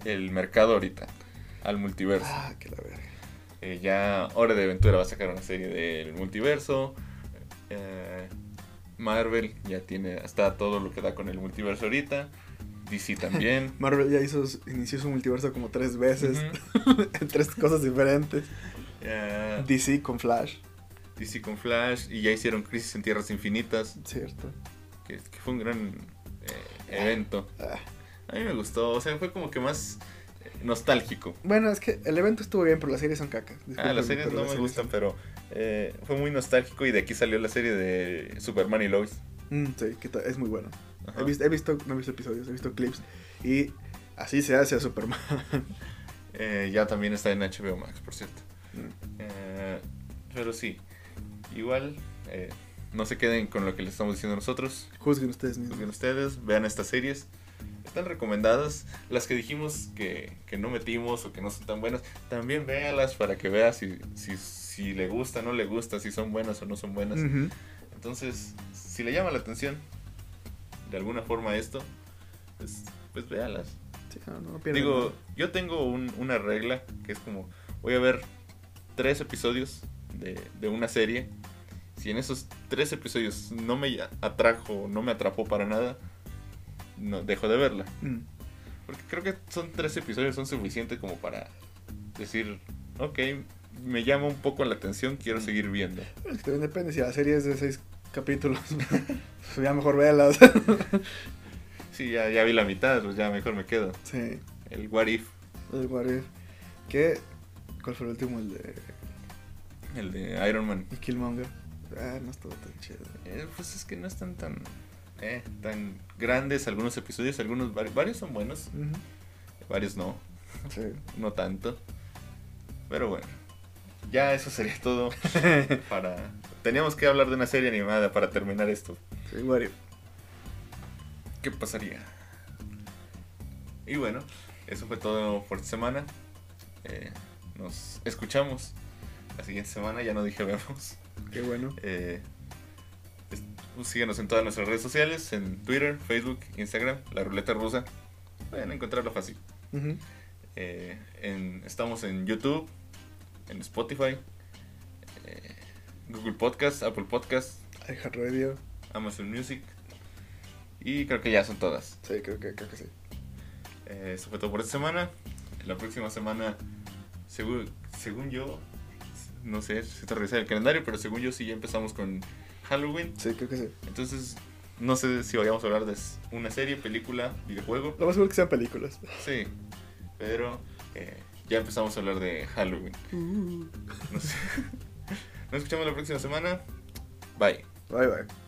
el mercado ahorita, al multiverso. Ah, que la verga. Eh, ya Hora de Aventura va a sacar una serie del multiverso. eh, Marvel ya tiene hasta todo lo que da con el multiverso ahorita. DC también. Marvel ya hizo, inició su multiverso como tres veces, en tres cosas diferentes. DC con Flash, DC con Flash y ya hicieron Crisis en Tierras Infinitas, cierto. que, que fue un gran eh, evento. Ah. A mí me gustó, o sea, fue como que más nostálgico. Bueno, es que el evento estuvo bien, pero las series son cacas. Ah, las series no las me series gustan, son- pero eh, fue muy nostálgico y de aquí salió la serie de Superman y Lois. Mm, sí, que es muy bueno. He visto, he visto, no he visto episodios, he visto clips. Y así se hace a Superman. Eh, ya también está en HBO Max, por cierto. Mm. Eh, pero sí, igual eh, no se queden con lo que les estamos diciendo nosotros. Juzguen ustedes mismos. Juzguen ustedes, vean estas series. Están recomendadas. Las que dijimos que, que, no metimos o que no son tan buenas, también véalas para que veas si, si, si le gusta, no le gusta, si son buenas o no son buenas. Entonces, si le llama la atención de alguna forma esto, pues, pues véalas. Digo, yo tengo una regla que es como, voy a ver tres episodios de, de una serie. Si en esos tres episodios no me atrajo, no me atrapó para nada, no dejo de verla. Mm. Porque creo que son tres episodios, son suficientes como para decir, ok, me llama un poco la atención, quiero mm. seguir viendo. Es que también depende, si la serie es de seis capítulos, pues ya mejor véala. sí, ya, ya vi la mitad, pues ya mejor me quedo. Sí. El What If. El What If. ¿Qué? ¿Cuál fue el último? El de... El de Iron Man. Y Killmonger. Ah, no estuvo tan chido. Eh, pues es que no están tan eh, tan grandes algunos episodios, algunos varios son buenos, varios no, no tanto. Pero bueno, ya eso sería todo para... Teníamos que hablar de una serie animada para terminar esto. Sí, Mario. ¿Qué pasaría? Y bueno, eso fue todo por esta semana. Eh, nos escuchamos la siguiente semana, ya no dije vemos. Qué bueno. Eh, síguenos en todas nuestras redes sociales, en Twitter, Facebook, Instagram, La Ruleta Rusa. Pueden encontrarlo fácil. Eh, estamos en YouTube, en Spotify, eh, Google Podcast, Apple Podcast, iHeartRadio, Amazon Music. Y creo que ya son todas. Sí, creo que, creo que sí. Eh, eso fue todo por esta semana. La próxima semana, según, según yo, no sé si te revisa el calendario, pero según yo sí ya empezamos con Halloween. Sí, creo que sí. Entonces, no sé si vayamos a hablar de una serie, película, videojuego. Lo más seguro que sean películas. Sí, pero eh, ya empezamos a hablar de Halloween. Uh. Nos escuchamos la próxima semana. Bye. Bye, bye.